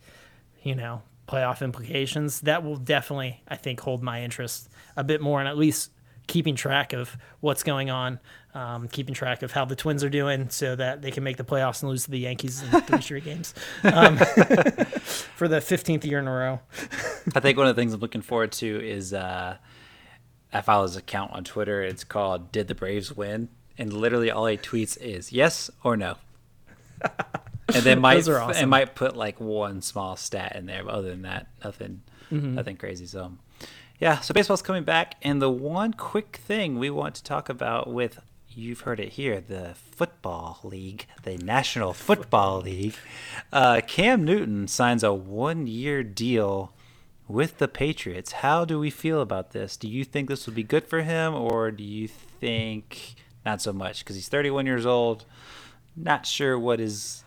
you know, playoff implications, that will definitely, I think, hold my interest a bit more and at least keeping track of what's going on, um, keeping track of how the Twins are doing so that they can make the playoffs and lose to the Yankees in three straight games um, for the 15th year in a row. I think one of the things I'm looking forward to is uh, I follow his account on Twitter. It's called "Did the Braves Win?" and literally all he tweets is yes or no. And then might awesome. and might put like one small stat in there, but other than that, nothing, Mm-hmm. nothing crazy. So, yeah, so baseball's coming back, and the one quick thing we want to talk about with you've heard it here, the football league, the National Football League. Uh, Cam Newton signs a one-year deal with the Patriots. How do we feel about this? Do you think this will be good for him, or do you think not so much because he's 31 years old? Not sure what is,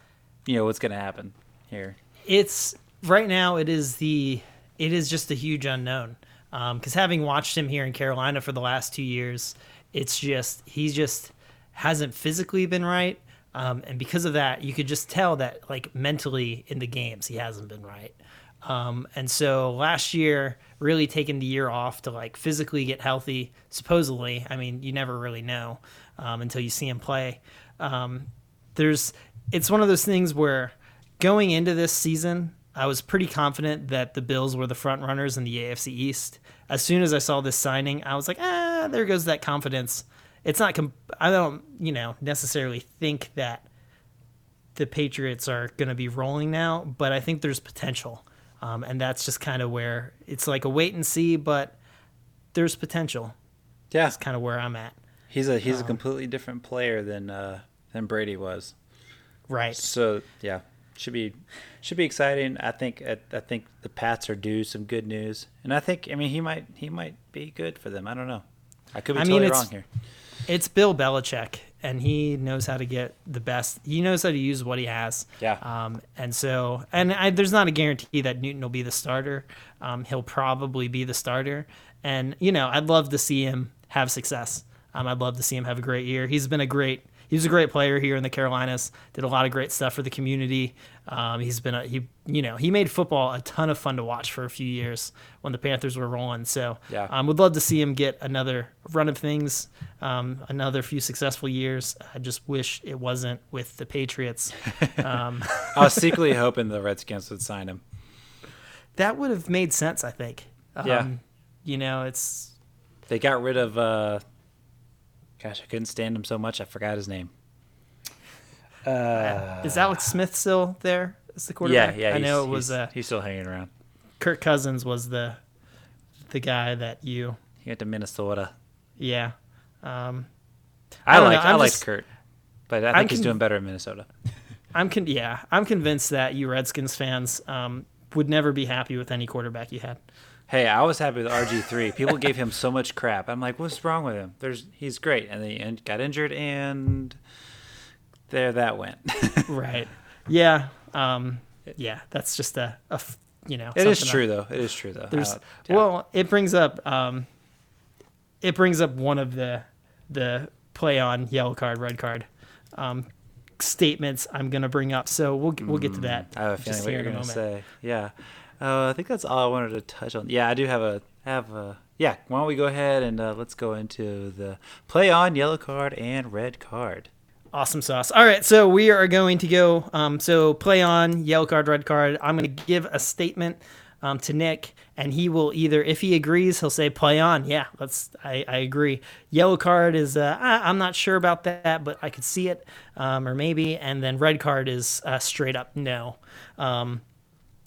you know, what's going to happen here. it's right now it is the it is just a huge unknown because having watched him here in carolina for the last two years it's just he just hasn't physically been right um, and because of that you could just tell that like mentally in the games he hasn't been right um, and so last year really taking the year off to like physically get healthy supposedly i mean you never really know um, until you see him play um, there's it's one of those things where going into this season, I was pretty confident that the Bills were the front runners in the AFC East. As soon as I saw this signing, I was like, ah, there goes that confidence. It's not. Com- I don't, you know, necessarily think that the Patriots are going to be rolling now, but I think there's potential, um, and that's just kind of where it's like a wait and see, but there's potential. Yeah, That's kind of where I'm at. he's a he's a completely different player than uh, than Brady was. Right. So yeah, should be should be exciting. I think I, I think the Pats are due some good news, and I think I mean he might he might be good for them. I don't know. I could be I totally it's- wrong here. It's Bill Belichick, and he knows how to get the best. He knows how to use what he has. Yeah. Um, and so, and I, there's not a guarantee that Newton will be the starter. Um, he'll probably be the starter, and you know, I'd love to see him have success. Um, I'd love to see him have a great year. He's been a great. He was a great player here in the Carolinas. Did a lot of great stuff for the community. Um, he's been a he. You know, he made football a ton of fun to watch for a few years when the Panthers were rolling. So, Yeah. um, would love to see him get another run of things, um, another few successful years. I just wish it wasn't with the Patriots. Um, I was secretly hoping the Redskins would sign him. that would have made sense, I think. Um, Yeah. You know, it's They got rid of. uh Gosh, I couldn't stand him so much. I forgot his name. is Alex Smith still there as the quarterback? yeah. yeah. I know it was he's, uh, he's still hanging around. Kirk Cousins was the the guy that you, He went to Minnesota. yeah. Um, I, don't like I I'm like just- Kurt, but I I'm think he's con- doing better in Minnesota. I'm con- yeah, I'm convinced that you Redskins fans um, would never be happy with any quarterback you had. Hey, I was happy with RG three. People gave him so much crap. I'm like, what's wrong with him? There's he's great, and then he got injured, and there that went. Right. Yeah. Um, yeah. That's just a, you know. it is something I- true though. It is true though. There's yeah. well, it brings up um, it brings up one of the the play on yellow card, red card um, statements I'm gonna bring up. So we'll we'll get to that. I have a feeling just what you're a gonna moment. say. Yeah, uh, I think that's all I wanted to touch on. Yeah, I do have a have a yeah. Why don't we go ahead and uh, let's go into the play on yellow card and red card. Awesome sauce. All right, so we are going to go. Um, so play on yellow card, red card. I'm going to give a statement um, to Nick, and he will either, if he agrees, he'll say play on. Yeah, let's. I, I agree. Yellow card is uh, I, I'm not sure about that, but I could see it, um, or maybe. And then red card is uh, straight up no. Um,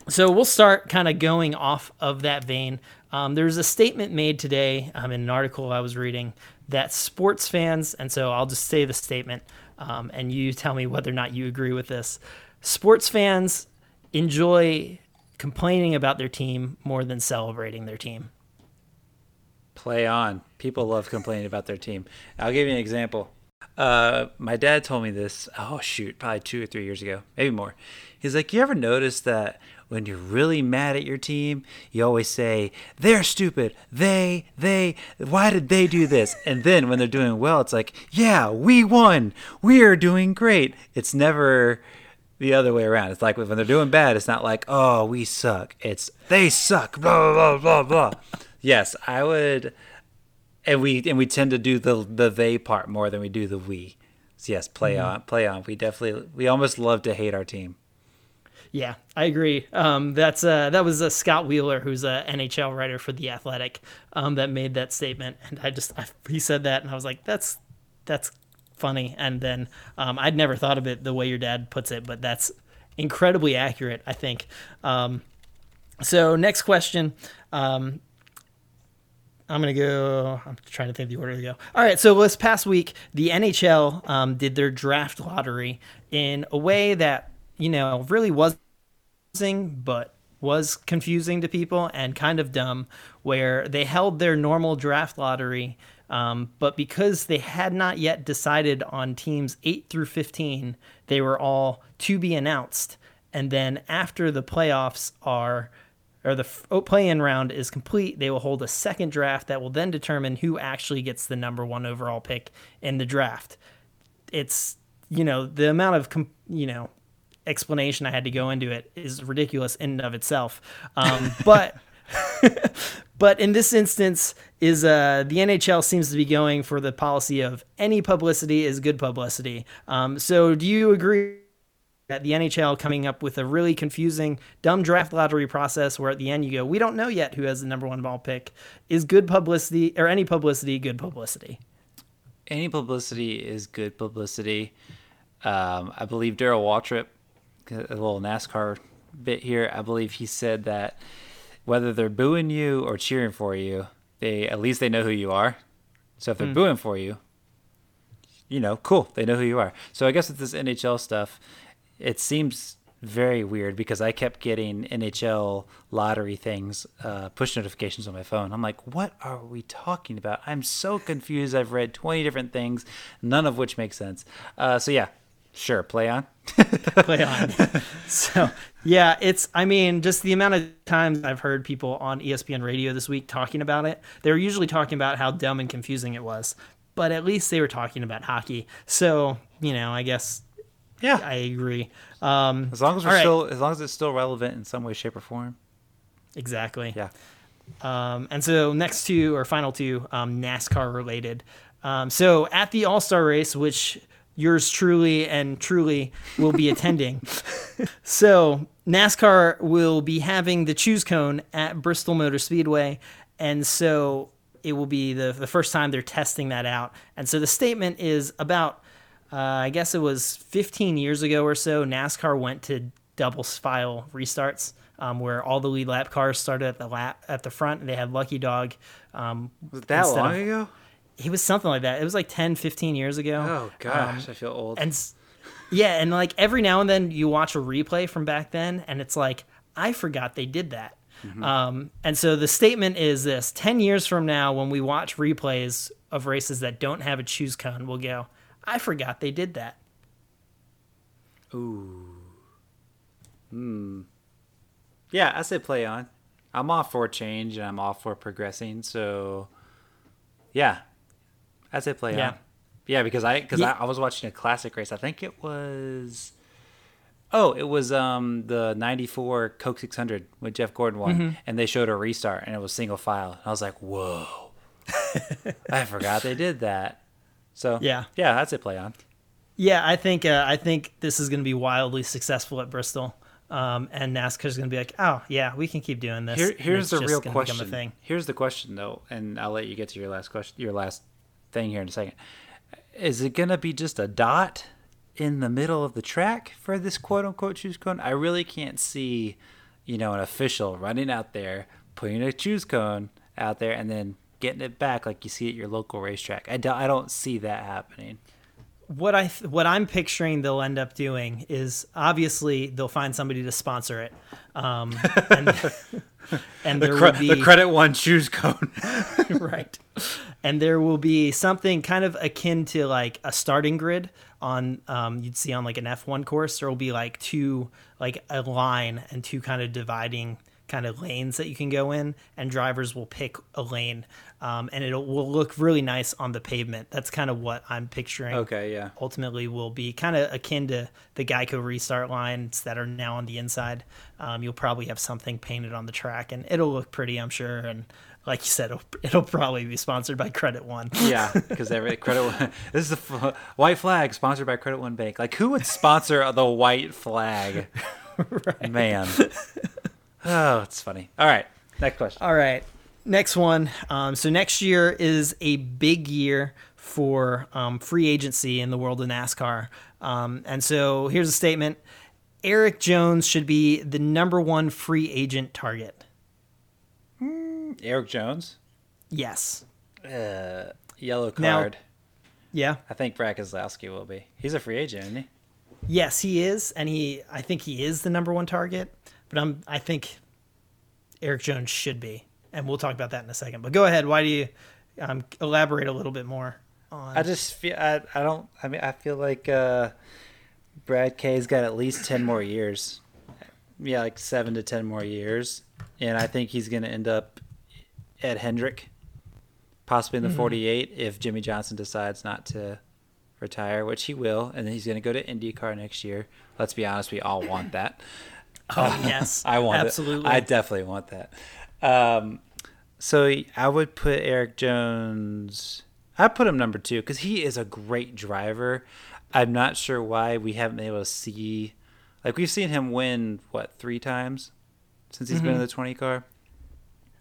so we'll start kind of going off of that vein. Um, there's a statement made today um, in an article I was reading that sports fans, and so I'll just say the statement, um, and you tell me whether or not you agree with this. Sports fans enjoy complaining about their team more than celebrating their team. Play on. People love complaining about their team. I'll give you an example. Uh, my dad told me this. Oh shoot, probably two or three years ago, maybe more. He's like, you ever notice that when you're really mad at your team, you always say they're stupid. They, they. Why did they do this? And then when they're doing well, it's like, yeah, we won. We are doing great. It's never the other way around. It's like when they're doing bad, it's not like, oh, we suck. It's they suck. Blah blah blah blah. Yes, I would and we and we tend to do the the they part more than we do the we. So yes, play mm-hmm. on, play on. We definitely we almost love to hate our team. Yeah, I agree. Um, that's uh, that was uh, Scott Wheeler, who's a NHL writer for the Athletic, um, that made that statement, and I just I, he said that, and I was like, that's that's funny. And then um, I'd never thought of it the way your dad puts it, but that's incredibly accurate, I think. Um, so next question. Um, I'm gonna go. I'm trying to think the order to go. All right. So this past week, the NHL um, did their draft lottery in a way that you know really was, but was confusing to people and kind of dumb. Where they held their normal draft lottery, um, but because they had not yet decided on teams eight through 15, they were all to be announced. And then after the playoffs are or the oh, play-in round is complete, they will hold a second draft that will then determine who actually gets the number one overall pick in the draft. It's you know the amount of you know explanation I had to go into it is ridiculous in and of itself. Um, but but in this instance, is uh, the NHL seems to be going for the policy of any publicity is good publicity. Um, so do you agree? at the NHL coming up with a really confusing, dumb draft lottery process where at the end you go, we don't know yet who has the number one ball pick. Is good publicity or any publicity good publicity? Any publicity is good publicity. Um, I believe Darrell Waltrip, a little NASCAR bit here. I believe he said that whether they're booing you or cheering for you, they at least they know who you are. So if they're mm. booing for you, you know, cool, they know who you are. So I guess with this NHL stuff, it seems very weird because I kept getting NHL lottery things, uh, push notifications on my phone. I'm like, what are we talking about? I'm so confused. I've read 20 different things, none of which make sense. Uh, so, yeah, sure, play on. play on. So, yeah, it's, I mean, just the amount of times I've heard people on ESPN radio this week talking about it, they were usually talking about how dumb and confusing it was. But at least they were talking about hockey. So, you know, I guess yeah, I agree. Um, as long as we're still, as long as it's still relevant in some way, shape, or form. Exactly. Yeah. Um, and so next two or final two, um, NASCAR related. Um, so at the All Star race, which yours truly and truly will be attending. so NASCAR will be having the choose cone at Bristol Motor Speedway, and so it will be the the first time they're testing that out. And so the statement is about uh, I guess it was 15 years ago or so, NASCAR went to double file restarts. Um, where all the lead lap cars started at the lap at the front and they had Lucky Dog. Um, was that long of, ago? It was something like that. It was like 10, 15 years ago. Oh gosh, um, I feel old. And yeah, and like every now and then you watch a replay from back then, and it's like I forgot they did that. Mm-hmm. Um, and so the statement is this: ten years from now, when we watch replays of races that don't have a choose cone, we'll go, I forgot they did that. Ooh. Hmm. Yeah, I say play on. I'm off for change and I'm off for progressing. So, yeah, I say play yeah. on. Yeah, because I because yeah. I, I was watching a classic race. I think it was. Oh, it was um the '94 Coke 600 with Jeff Gordon won, mm-hmm. and they showed a restart, and it was single file. I was like, "Whoa!" I forgot they did that. So yeah, yeah, that's it. Play on. Yeah, I think uh, I think this is going to be wildly successful at Bristol, um, and NASCAR's going to be like, oh yeah, we can keep doing this. Here, here's the real question. Here's the question though, and I'll let you get to your last question, your last thing here in a second. Is it going to be just a dot in the middle of the track for this quote unquote choose cone? I really can't see, you know, an official running out there putting a choose cone out there and then getting it back like you see at your local racetrack. I don't, I don't see that happening. What I th- what I'm picturing they'll end up doing is obviously they'll find somebody to sponsor it, um, and, and there the, cre- will be the credit one choose cone, right? And there will be something kind of akin to like a starting grid on um, you'd see on like an F1 course. There will be like two like a line and two kind of dividing kind of lanes that you can go in, and drivers will pick a lane, um, and it will look really nice on the pavement. That's kind of what I'm picturing. Okay, yeah. Ultimately, will be kind of akin to the Geico restart lines that are now on the inside. Um, you'll probably have something painted on the track, and it'll look pretty, I'm sure. And like you said, it'll, it'll probably be sponsored by Credit One. yeah, because every Credit One. This is the f- white flag sponsored by Credit One Bank. Like, who would sponsor the white flag? Man. Oh, it's funny. All right. Next question. All right. Next one. Um, so next year is a big year for um, free agency in the world of NASCAR. Um, and so here's a statement Eric Jones should be the number one free agent target. Eric Jones. Yes. Uh, yellow Now- card. Yeah. I think Brad Keselowski will be. He's a free agent, isn't he? Yes, he is, and he. I think he is the number one target. But I'm. I think Eric Jones should be, and we'll talk about that in a second. But go ahead. Why do you um, elaborate a little bit more on? I just feel I, I don't I mean I feel like uh, Brad K's got at least ten more years. Yeah, like seven to ten more years. And I think he's gonna end up at Hendrick. Possibly in the forty eight if Jimmie Johnson decides not to retire, which he will, and then he's gonna go to IndyCar next year. Let's be honest, we all want that. Oh yes, I want absolutely. it. I definitely want that. Um, so I would put Eric Jones. I put him number two because he is a great driver. I'm not sure why we haven't been able to see, like we've seen him win what three times since he's been in the 20 car.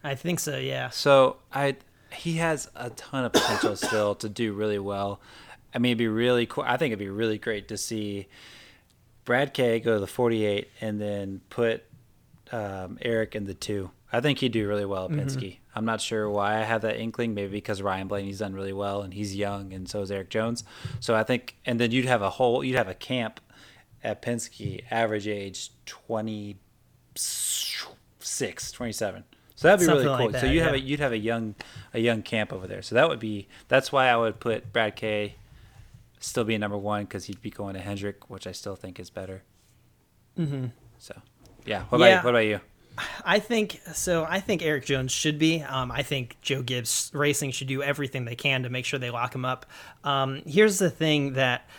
I think so. Yeah. So I he has a ton of potential still to do really well. I mean, it'd be really cool. I think it'd be really great to see Brad K go to the 48 and then put um, Eric in the two. I think he'd do really well at Penske. I'm not sure why I have that inkling. Maybe because Ryan Blaney's done really well and he's young, and so is Eric Jones. So I think, and then you'd have a whole, you'd have a camp at Penske, average age 26, 27. So that'd be Something really cool. like so that, you have a you'd have a young a young camp over there. So that would be that's why I would put Brad K still being number one because he'd be going to Hendrick, which I still think is better. Mm-hmm. So yeah. What about Yeah. you? What about you? I think so. I think Eric Jones should be. Um, I think Joe Gibbs Racing should do everything they can to make sure they lock him up. Um, here's the thing that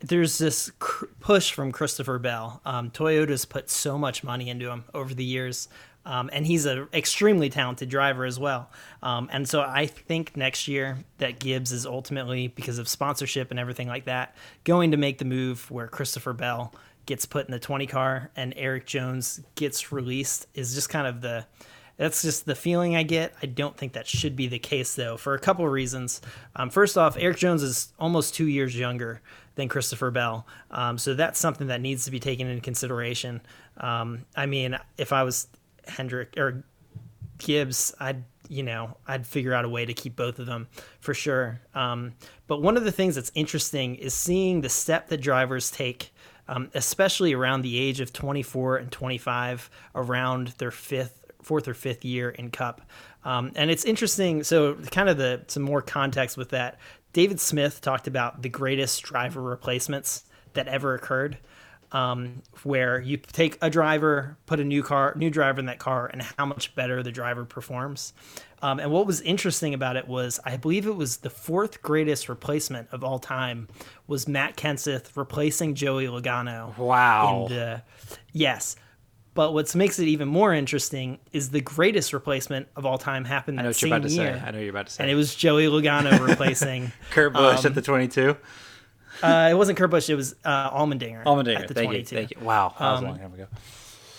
there's this cr- push from Christopher Bell. Um, Toyota's put so much money into him over the years. Um, and he's an extremely talented driver as well. Um, and so I think next year that Gibbs is ultimately, because of sponsorship and everything like that, going to make the move where Christopher Bell gets put in the 20 car and Eric Jones gets released is just kind of the that's just the feeling I get. I don't think that should be the case though, for a couple of reasons. Um, first off, Eric Jones is almost two years younger than Christopher Bell, um, so that's something that needs to be taken into consideration. Um, I mean, if I was Hendrick or Gibbs, I'd you know I'd figure out a way to keep both of them for sure. Um, but one of the things that's interesting is seeing the step that drivers take, um, especially around the age of 24 and 25, around their fifth, fourth or fifth year in Cup. Um, and it's interesting. So kind of the some more context with that. David Smith talked about the greatest driver replacements that ever occurred um, where you take a driver, put a new car, new driver in that car, and how much better the driver performs. Um, and what was interesting about it was, I believe it was the fourth greatest replacement of all time was Matt Kenseth replacing Joey Logano. Wow. In the, yes. But what makes it even more interesting is the greatest replacement of all time happened I that know what you're same about to year. say. I know what you're about to say. And it was Joey Logano replacing. Kurt Busch um, at the 22. Uh, it wasn't Kurt Busch, it was uh. Allmendinger. at the Thank you. Thank you. Wow. That was Um, a long time ago.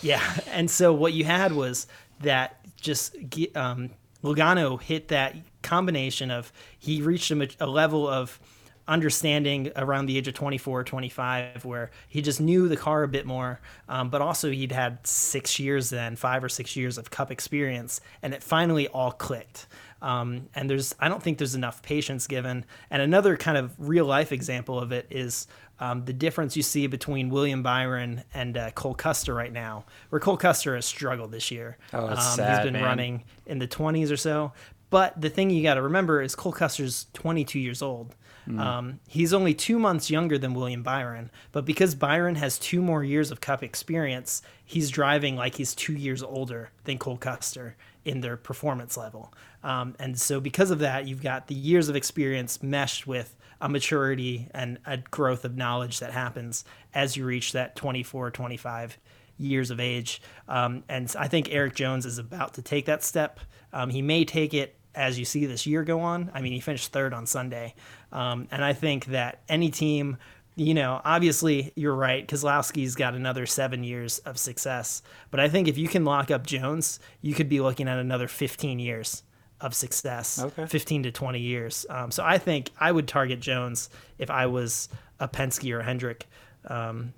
Yeah, and so what you had was that just um, Logano hit that combination of he reached a, a level of understanding around the age of 24 25 where he just knew the car a bit more um, but also he'd had six years then five or six years of cup experience and it finally all clicked um, and there's i don't think there's enough patience given and another kind of real life example of it is um, the difference you see between William Byron and uh, Cole Custer right now, where Cole Custer has struggled this year. Oh, that's um, sad, he's been man. running in the 20s or so. But the thing you got to remember is Cole Custer's 22 years old. Hmm. Um, he's only two months younger than William Byron, but because Byron has two more years of Cup experience, he's driving like he's two years older than Cole Custer in their performance level. Um, and so, because of that, you've got the years of experience meshed with a maturity and a growth of knowledge that happens as you reach that 24, 25 years of age. Um, and I think Eric Jones is about to take that step. Um, he may take it as you see this year go on. I mean, he finished third on Sunday. Um, and I think that any team you know, obviously you're right. Keselowski's got another seven years of success, but I think if you can lock up Jones, you could be looking at another 15 years of success, Okay. 15 to 20 years. Um, so I think I would target Jones if I was a Penske or a Hendrick. Um,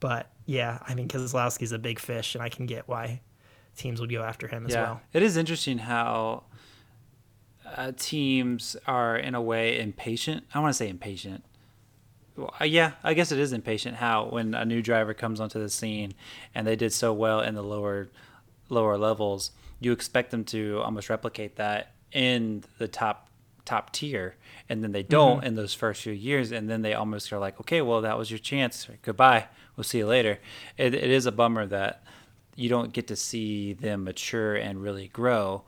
but yeah, I mean, Keselowski's a big fish, and I can get why teams would go after him as yeah, well. it is interesting how uh, teams are in a way impatient. I want to say impatient. Well, uh, yeah, I guess it is impatient. How when a new driver comes onto the scene and they did so well in the lower lower levels, you expect them to almost replicate that in the top top tier, and then they don't in those first few years, and then they almost are like, okay, well that was your chance. Goodbye. We'll see you later. It, it is a bummer that you don't get to see them mature and really grow.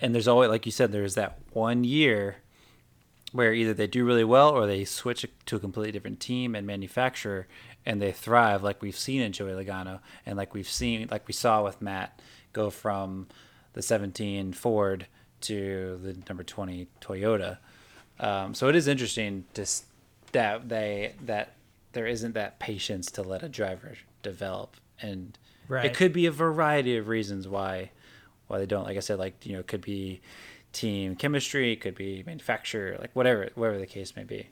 And there's always, like you said, there's that one year where either they do really well or they switch to a completely different team and manufacturer and they thrive, like we've seen in Joey Logano and like we've seen, like we saw with Matt go from the 17 Ford to the number 20 Toyota. Um, so it is interesting to that they that there isn't that patience to let a driver develop, and Right. it could be a variety of reasons why why they don't. Like I said, like you know, it could be team chemistry, it could be manufacturer, like whatever whatever the case may be.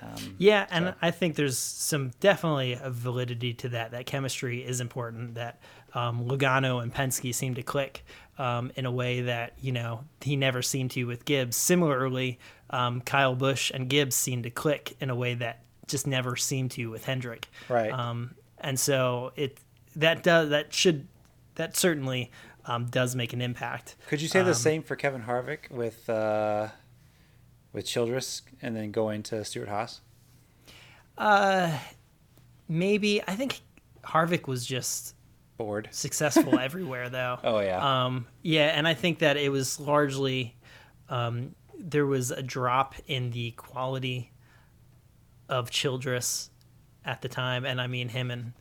Um, Yeah, and So- I think there's some definitely a validity to that. That chemistry is important. That um, Logano and Penske seem to click um, in a way that you know he never seemed to with Gibbs. Similarly, um, Kyle Busch and Gibbs seem to click in a way that just never seemed to with Hendrick. Right. Um, and so it that does that should that certainly um, does make an impact. Could you say the Um, same for Kevin Harvick with uh, with Childress and then going to Stewart-Haas? Uh, maybe I think Harvick was just Bored. successful everywhere though. Oh yeah. Um, yeah, and I think that it was largely um, there was a drop in the quality of Childress at the time, and I mean him and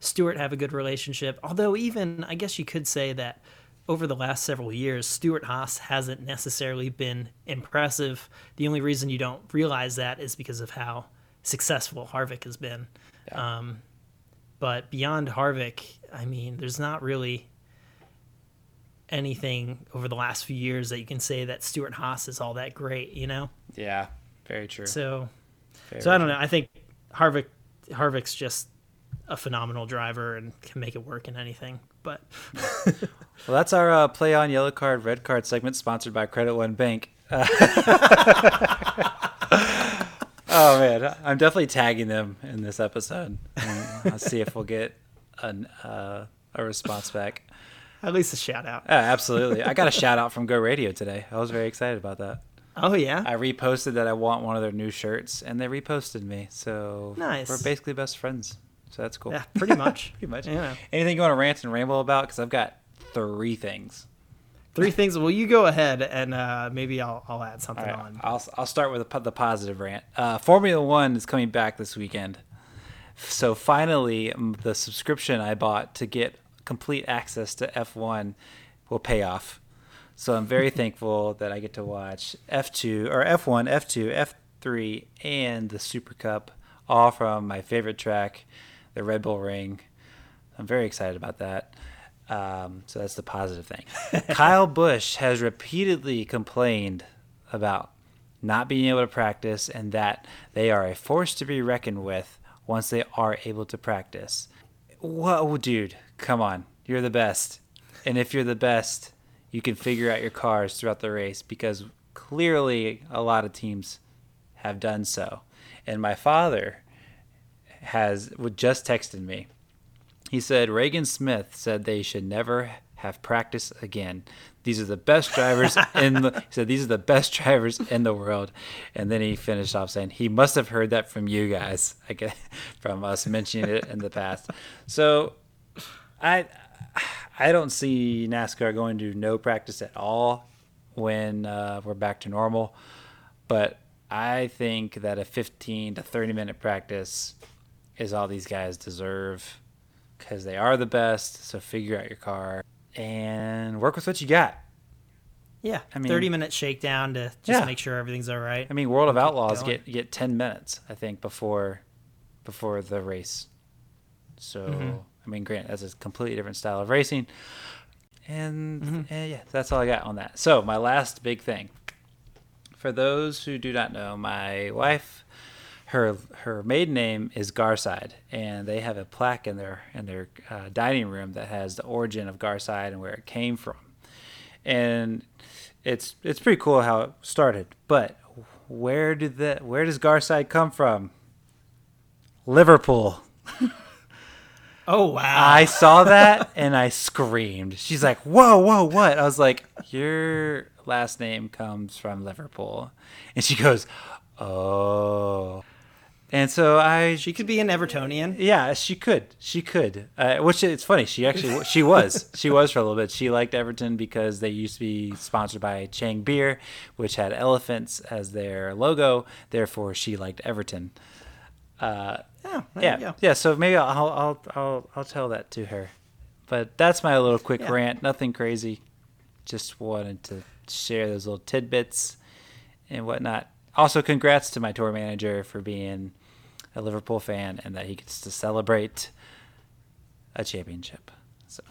Stewart have a good relationship. Although even I guess you could say that over the last several years, Stewart-Haas hasn't necessarily been impressive. The only reason you don't realize that is because of how successful Harvick has been. Yeah. Um, but beyond Harvick, I mean, there's not really anything over the last few years that you can say that Stewart-Haas is all that great, you know? yeah. Very true. So, Very so I don't know. I think Harvick, Harvick's just a phenomenal driver and can make it work in anything. But Well, that's our uh, play on yellow card, red card segment sponsored by Credit One Bank. Uh, oh man, I'm definitely tagging them in this episode. Let's see if we'll get an, uh, a response back. at least a shout out. Yeah, absolutely. I got a shout out from Go Radio today. I was very excited about that. Oh yeah, I reposted that I want one of their new shirts, and they reposted me. So Nice. we're basically best friends. So that's cool. yeah, pretty much. Pretty much. Yeah. Anything you want to rant and ramble about? Because I've got three things. Three things. Well, you go ahead and uh, maybe I'll I'll add something right, on. I'll I'll start with the, the positive rant. Uh, Formula One is coming back this weekend, so finally the subscription I bought to get complete access to F1 will pay off. So I'm very thankful that I get to watch F2 or F1, F2, F3, and the Super Cup all from my favorite track, the Red Bull Ring. I'm very excited about that. Um, so that's the positive thing. Kyle Busch has repeatedly complained about not being able to practice and that they are a force to be reckoned with once they are able to practice. Whoa, dude, come on. You're the best. And if you're the best, you can figure out your cars throughout the race because clearly a lot of teams have done so. And my father has just texted me. He said Regan Smith said they should never have practice again. These are the best drivers in the he said these are the best drivers in the world. And then he finished off saying he must have heard that from you guys. I get from us mentioning it in the past. So I I don't see NASCAR going to no practice at all when uh, we're back to normal. But I think that a 15 to 30 minute practice is all these guys deserve because they are the best. So figure out your car and work with what you got. Yeah, I mean- thirty minute shakedown to just Yeah. make sure everything's all right. I mean, World of Outlaws get get 10 minutes, I think, before before the race. So Mm-hmm. I mean, Grant that's a completely different style of racing, and, Mm-hmm. and yeah, that's all I got on that. So my last big thing. For those who do not know, my wife, her her maiden name is Garside, and they have a plaque in their in their uh, dining room that has the origin of Garside and where it came from, and it's it's pretty cool how it started. But where did the where does Garside come from? Liverpool. Oh wow! I saw that and I screamed. She's like, "Whoa, whoa, what?" I was like, "Your last name comes from Liverpool," and she goes, "Oh." And so I, she could be an Evertonian. yeah, she could, she could. Uh, which it's funny. She actually, she was, she was for a little bit. She liked Everton because they used to be sponsored by Chang Beer, which had elephants as their logo. Therefore, she liked Everton. Uh, Oh, yeah, yeah. So maybe I'll I'll I'll I'll tell that to her. But that's my little quick Yeah. rant. Nothing crazy. Just wanted to share those little tidbits and whatnot. Also, congrats to my tour manager for being a Liverpool fan and that he gets to celebrate a championship. So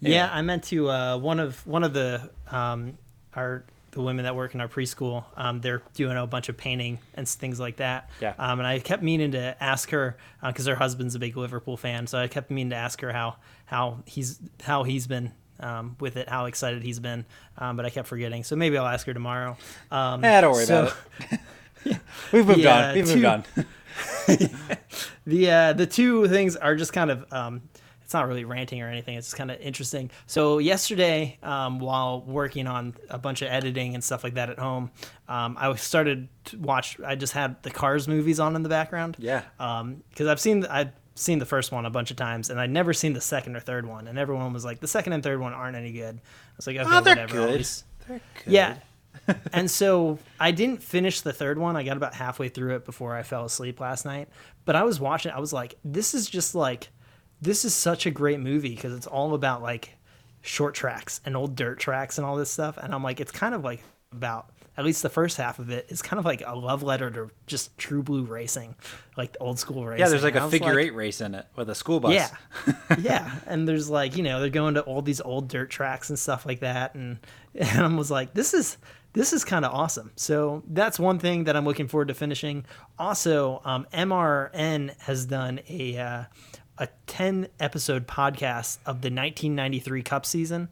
Yeah, Yeah. I meant to uh, one of one of the um, our the women that work in our preschool. Um, they're doing a bunch of painting and things like that. Yeah. Um, and I kept meaning to ask her because her husband's a big Liverpool fan, so I kept meaning to ask her how how he's how he's been. Um, with it, how excited he's been, um, but I kept forgetting. So maybe I'll ask her tomorrow. Um, Eh, don't worry so- about it. We've moved Yeah, on. We've moved on. the uh, the two things are just kind of um, it's not really ranting or anything. It's just kind of interesting. So yesterday, um, while working on a bunch of editing and stuff like that at home, um, I started to watch. I just had the Cars movies on in the background. Yeah. Because I've seen I've seen the first one a bunch of times, and I'd never seen the second or third one. And everyone was like, the second and third one aren't any good. I was like, okay, Oh, they're whatever. Good. They're good. yeah. and so I didn't finish the third one. I got about halfway through it before I fell asleep last night. But I was watching. I was like, this is just like, this is such a great movie because it's all about like short tracks and old dirt tracks and all this stuff. And I'm like, it's kind of like about at least the first half of it is kind of like a love letter to just true blue racing, like the old school racing. Yeah, there's like And a figure eight race in it with a school bus. yeah. yeah. And there's like, you know, they're going to all these old dirt tracks and stuff like that. And, and I was like, this is, this is kind of awesome. So that's one thing that I'm looking forward to finishing. Also, um, MRN has done a, uh, a 10 episode podcast of the 1993 Cup season.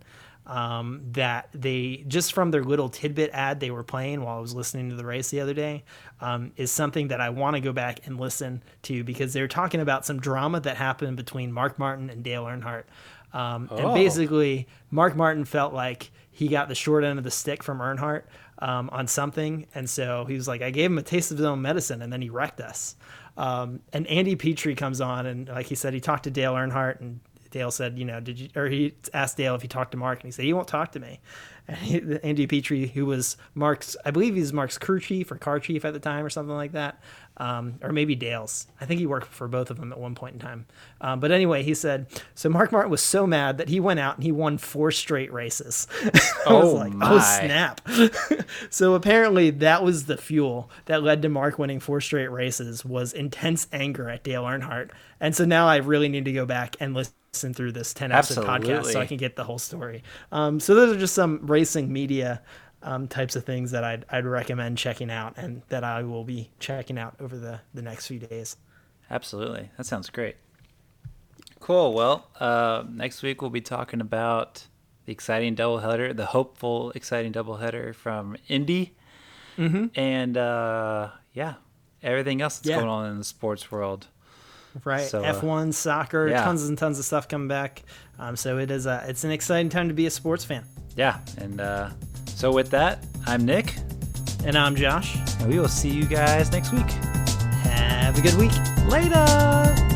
Um, that they just from their little tidbit ad they were playing while I was listening to the race the other day um, is something that I want to go back and listen to because they're talking about some drama that happened between Mark Martin and Dale Earnhardt. Um, And Oh. basically, Mark Martin felt like he got the short end of the stick from Earnhardt um, on something. And so he was like, I gave him a taste of his own medicine, and then he wrecked us. Um, and Andy Petree comes on, and like he said, he talked to Dale Earnhardt, and Dale said, you know, did you, or he asked Dale if he talked to Mark, and he said, he won't talk to me. And he, Andy Petree, who was Mark's, I believe he's Mark's crew chief or car chief at the time or something like that. Um, or maybe Dale's. I think he worked for both of them at one point in time. Um, but anyway, he said, so Mark Martin was so mad that he went out and he won four straight races. I was Oh, like, oh snap. so apparently that was the fuel that led to Mark winning four straight races was intense anger at Dale Earnhardt. And so now I really need to go back and listen through this 10 episode podcast so I can get the whole story. Um, so those are just some racing media um, types of things that I'd, I'd recommend checking out and that I will be checking out over the, the next few days. Absolutely. That sounds great. Cool. Well, uh, next week we'll be talking about the exciting doubleheader, the hopeful, exciting doubleheader from Indy. Mm-hmm. And uh, yeah, everything else that's Yeah. going on in the sports world. Right, So, uh, F1, soccer, yeah. tons and tons of stuff coming back. Um, so it is a, it's an exciting time to be a sports fan. Yeah. And uh, so with that, I'm Nick, And I'm Josh. and we will see you guys next week. Have a good week. Later.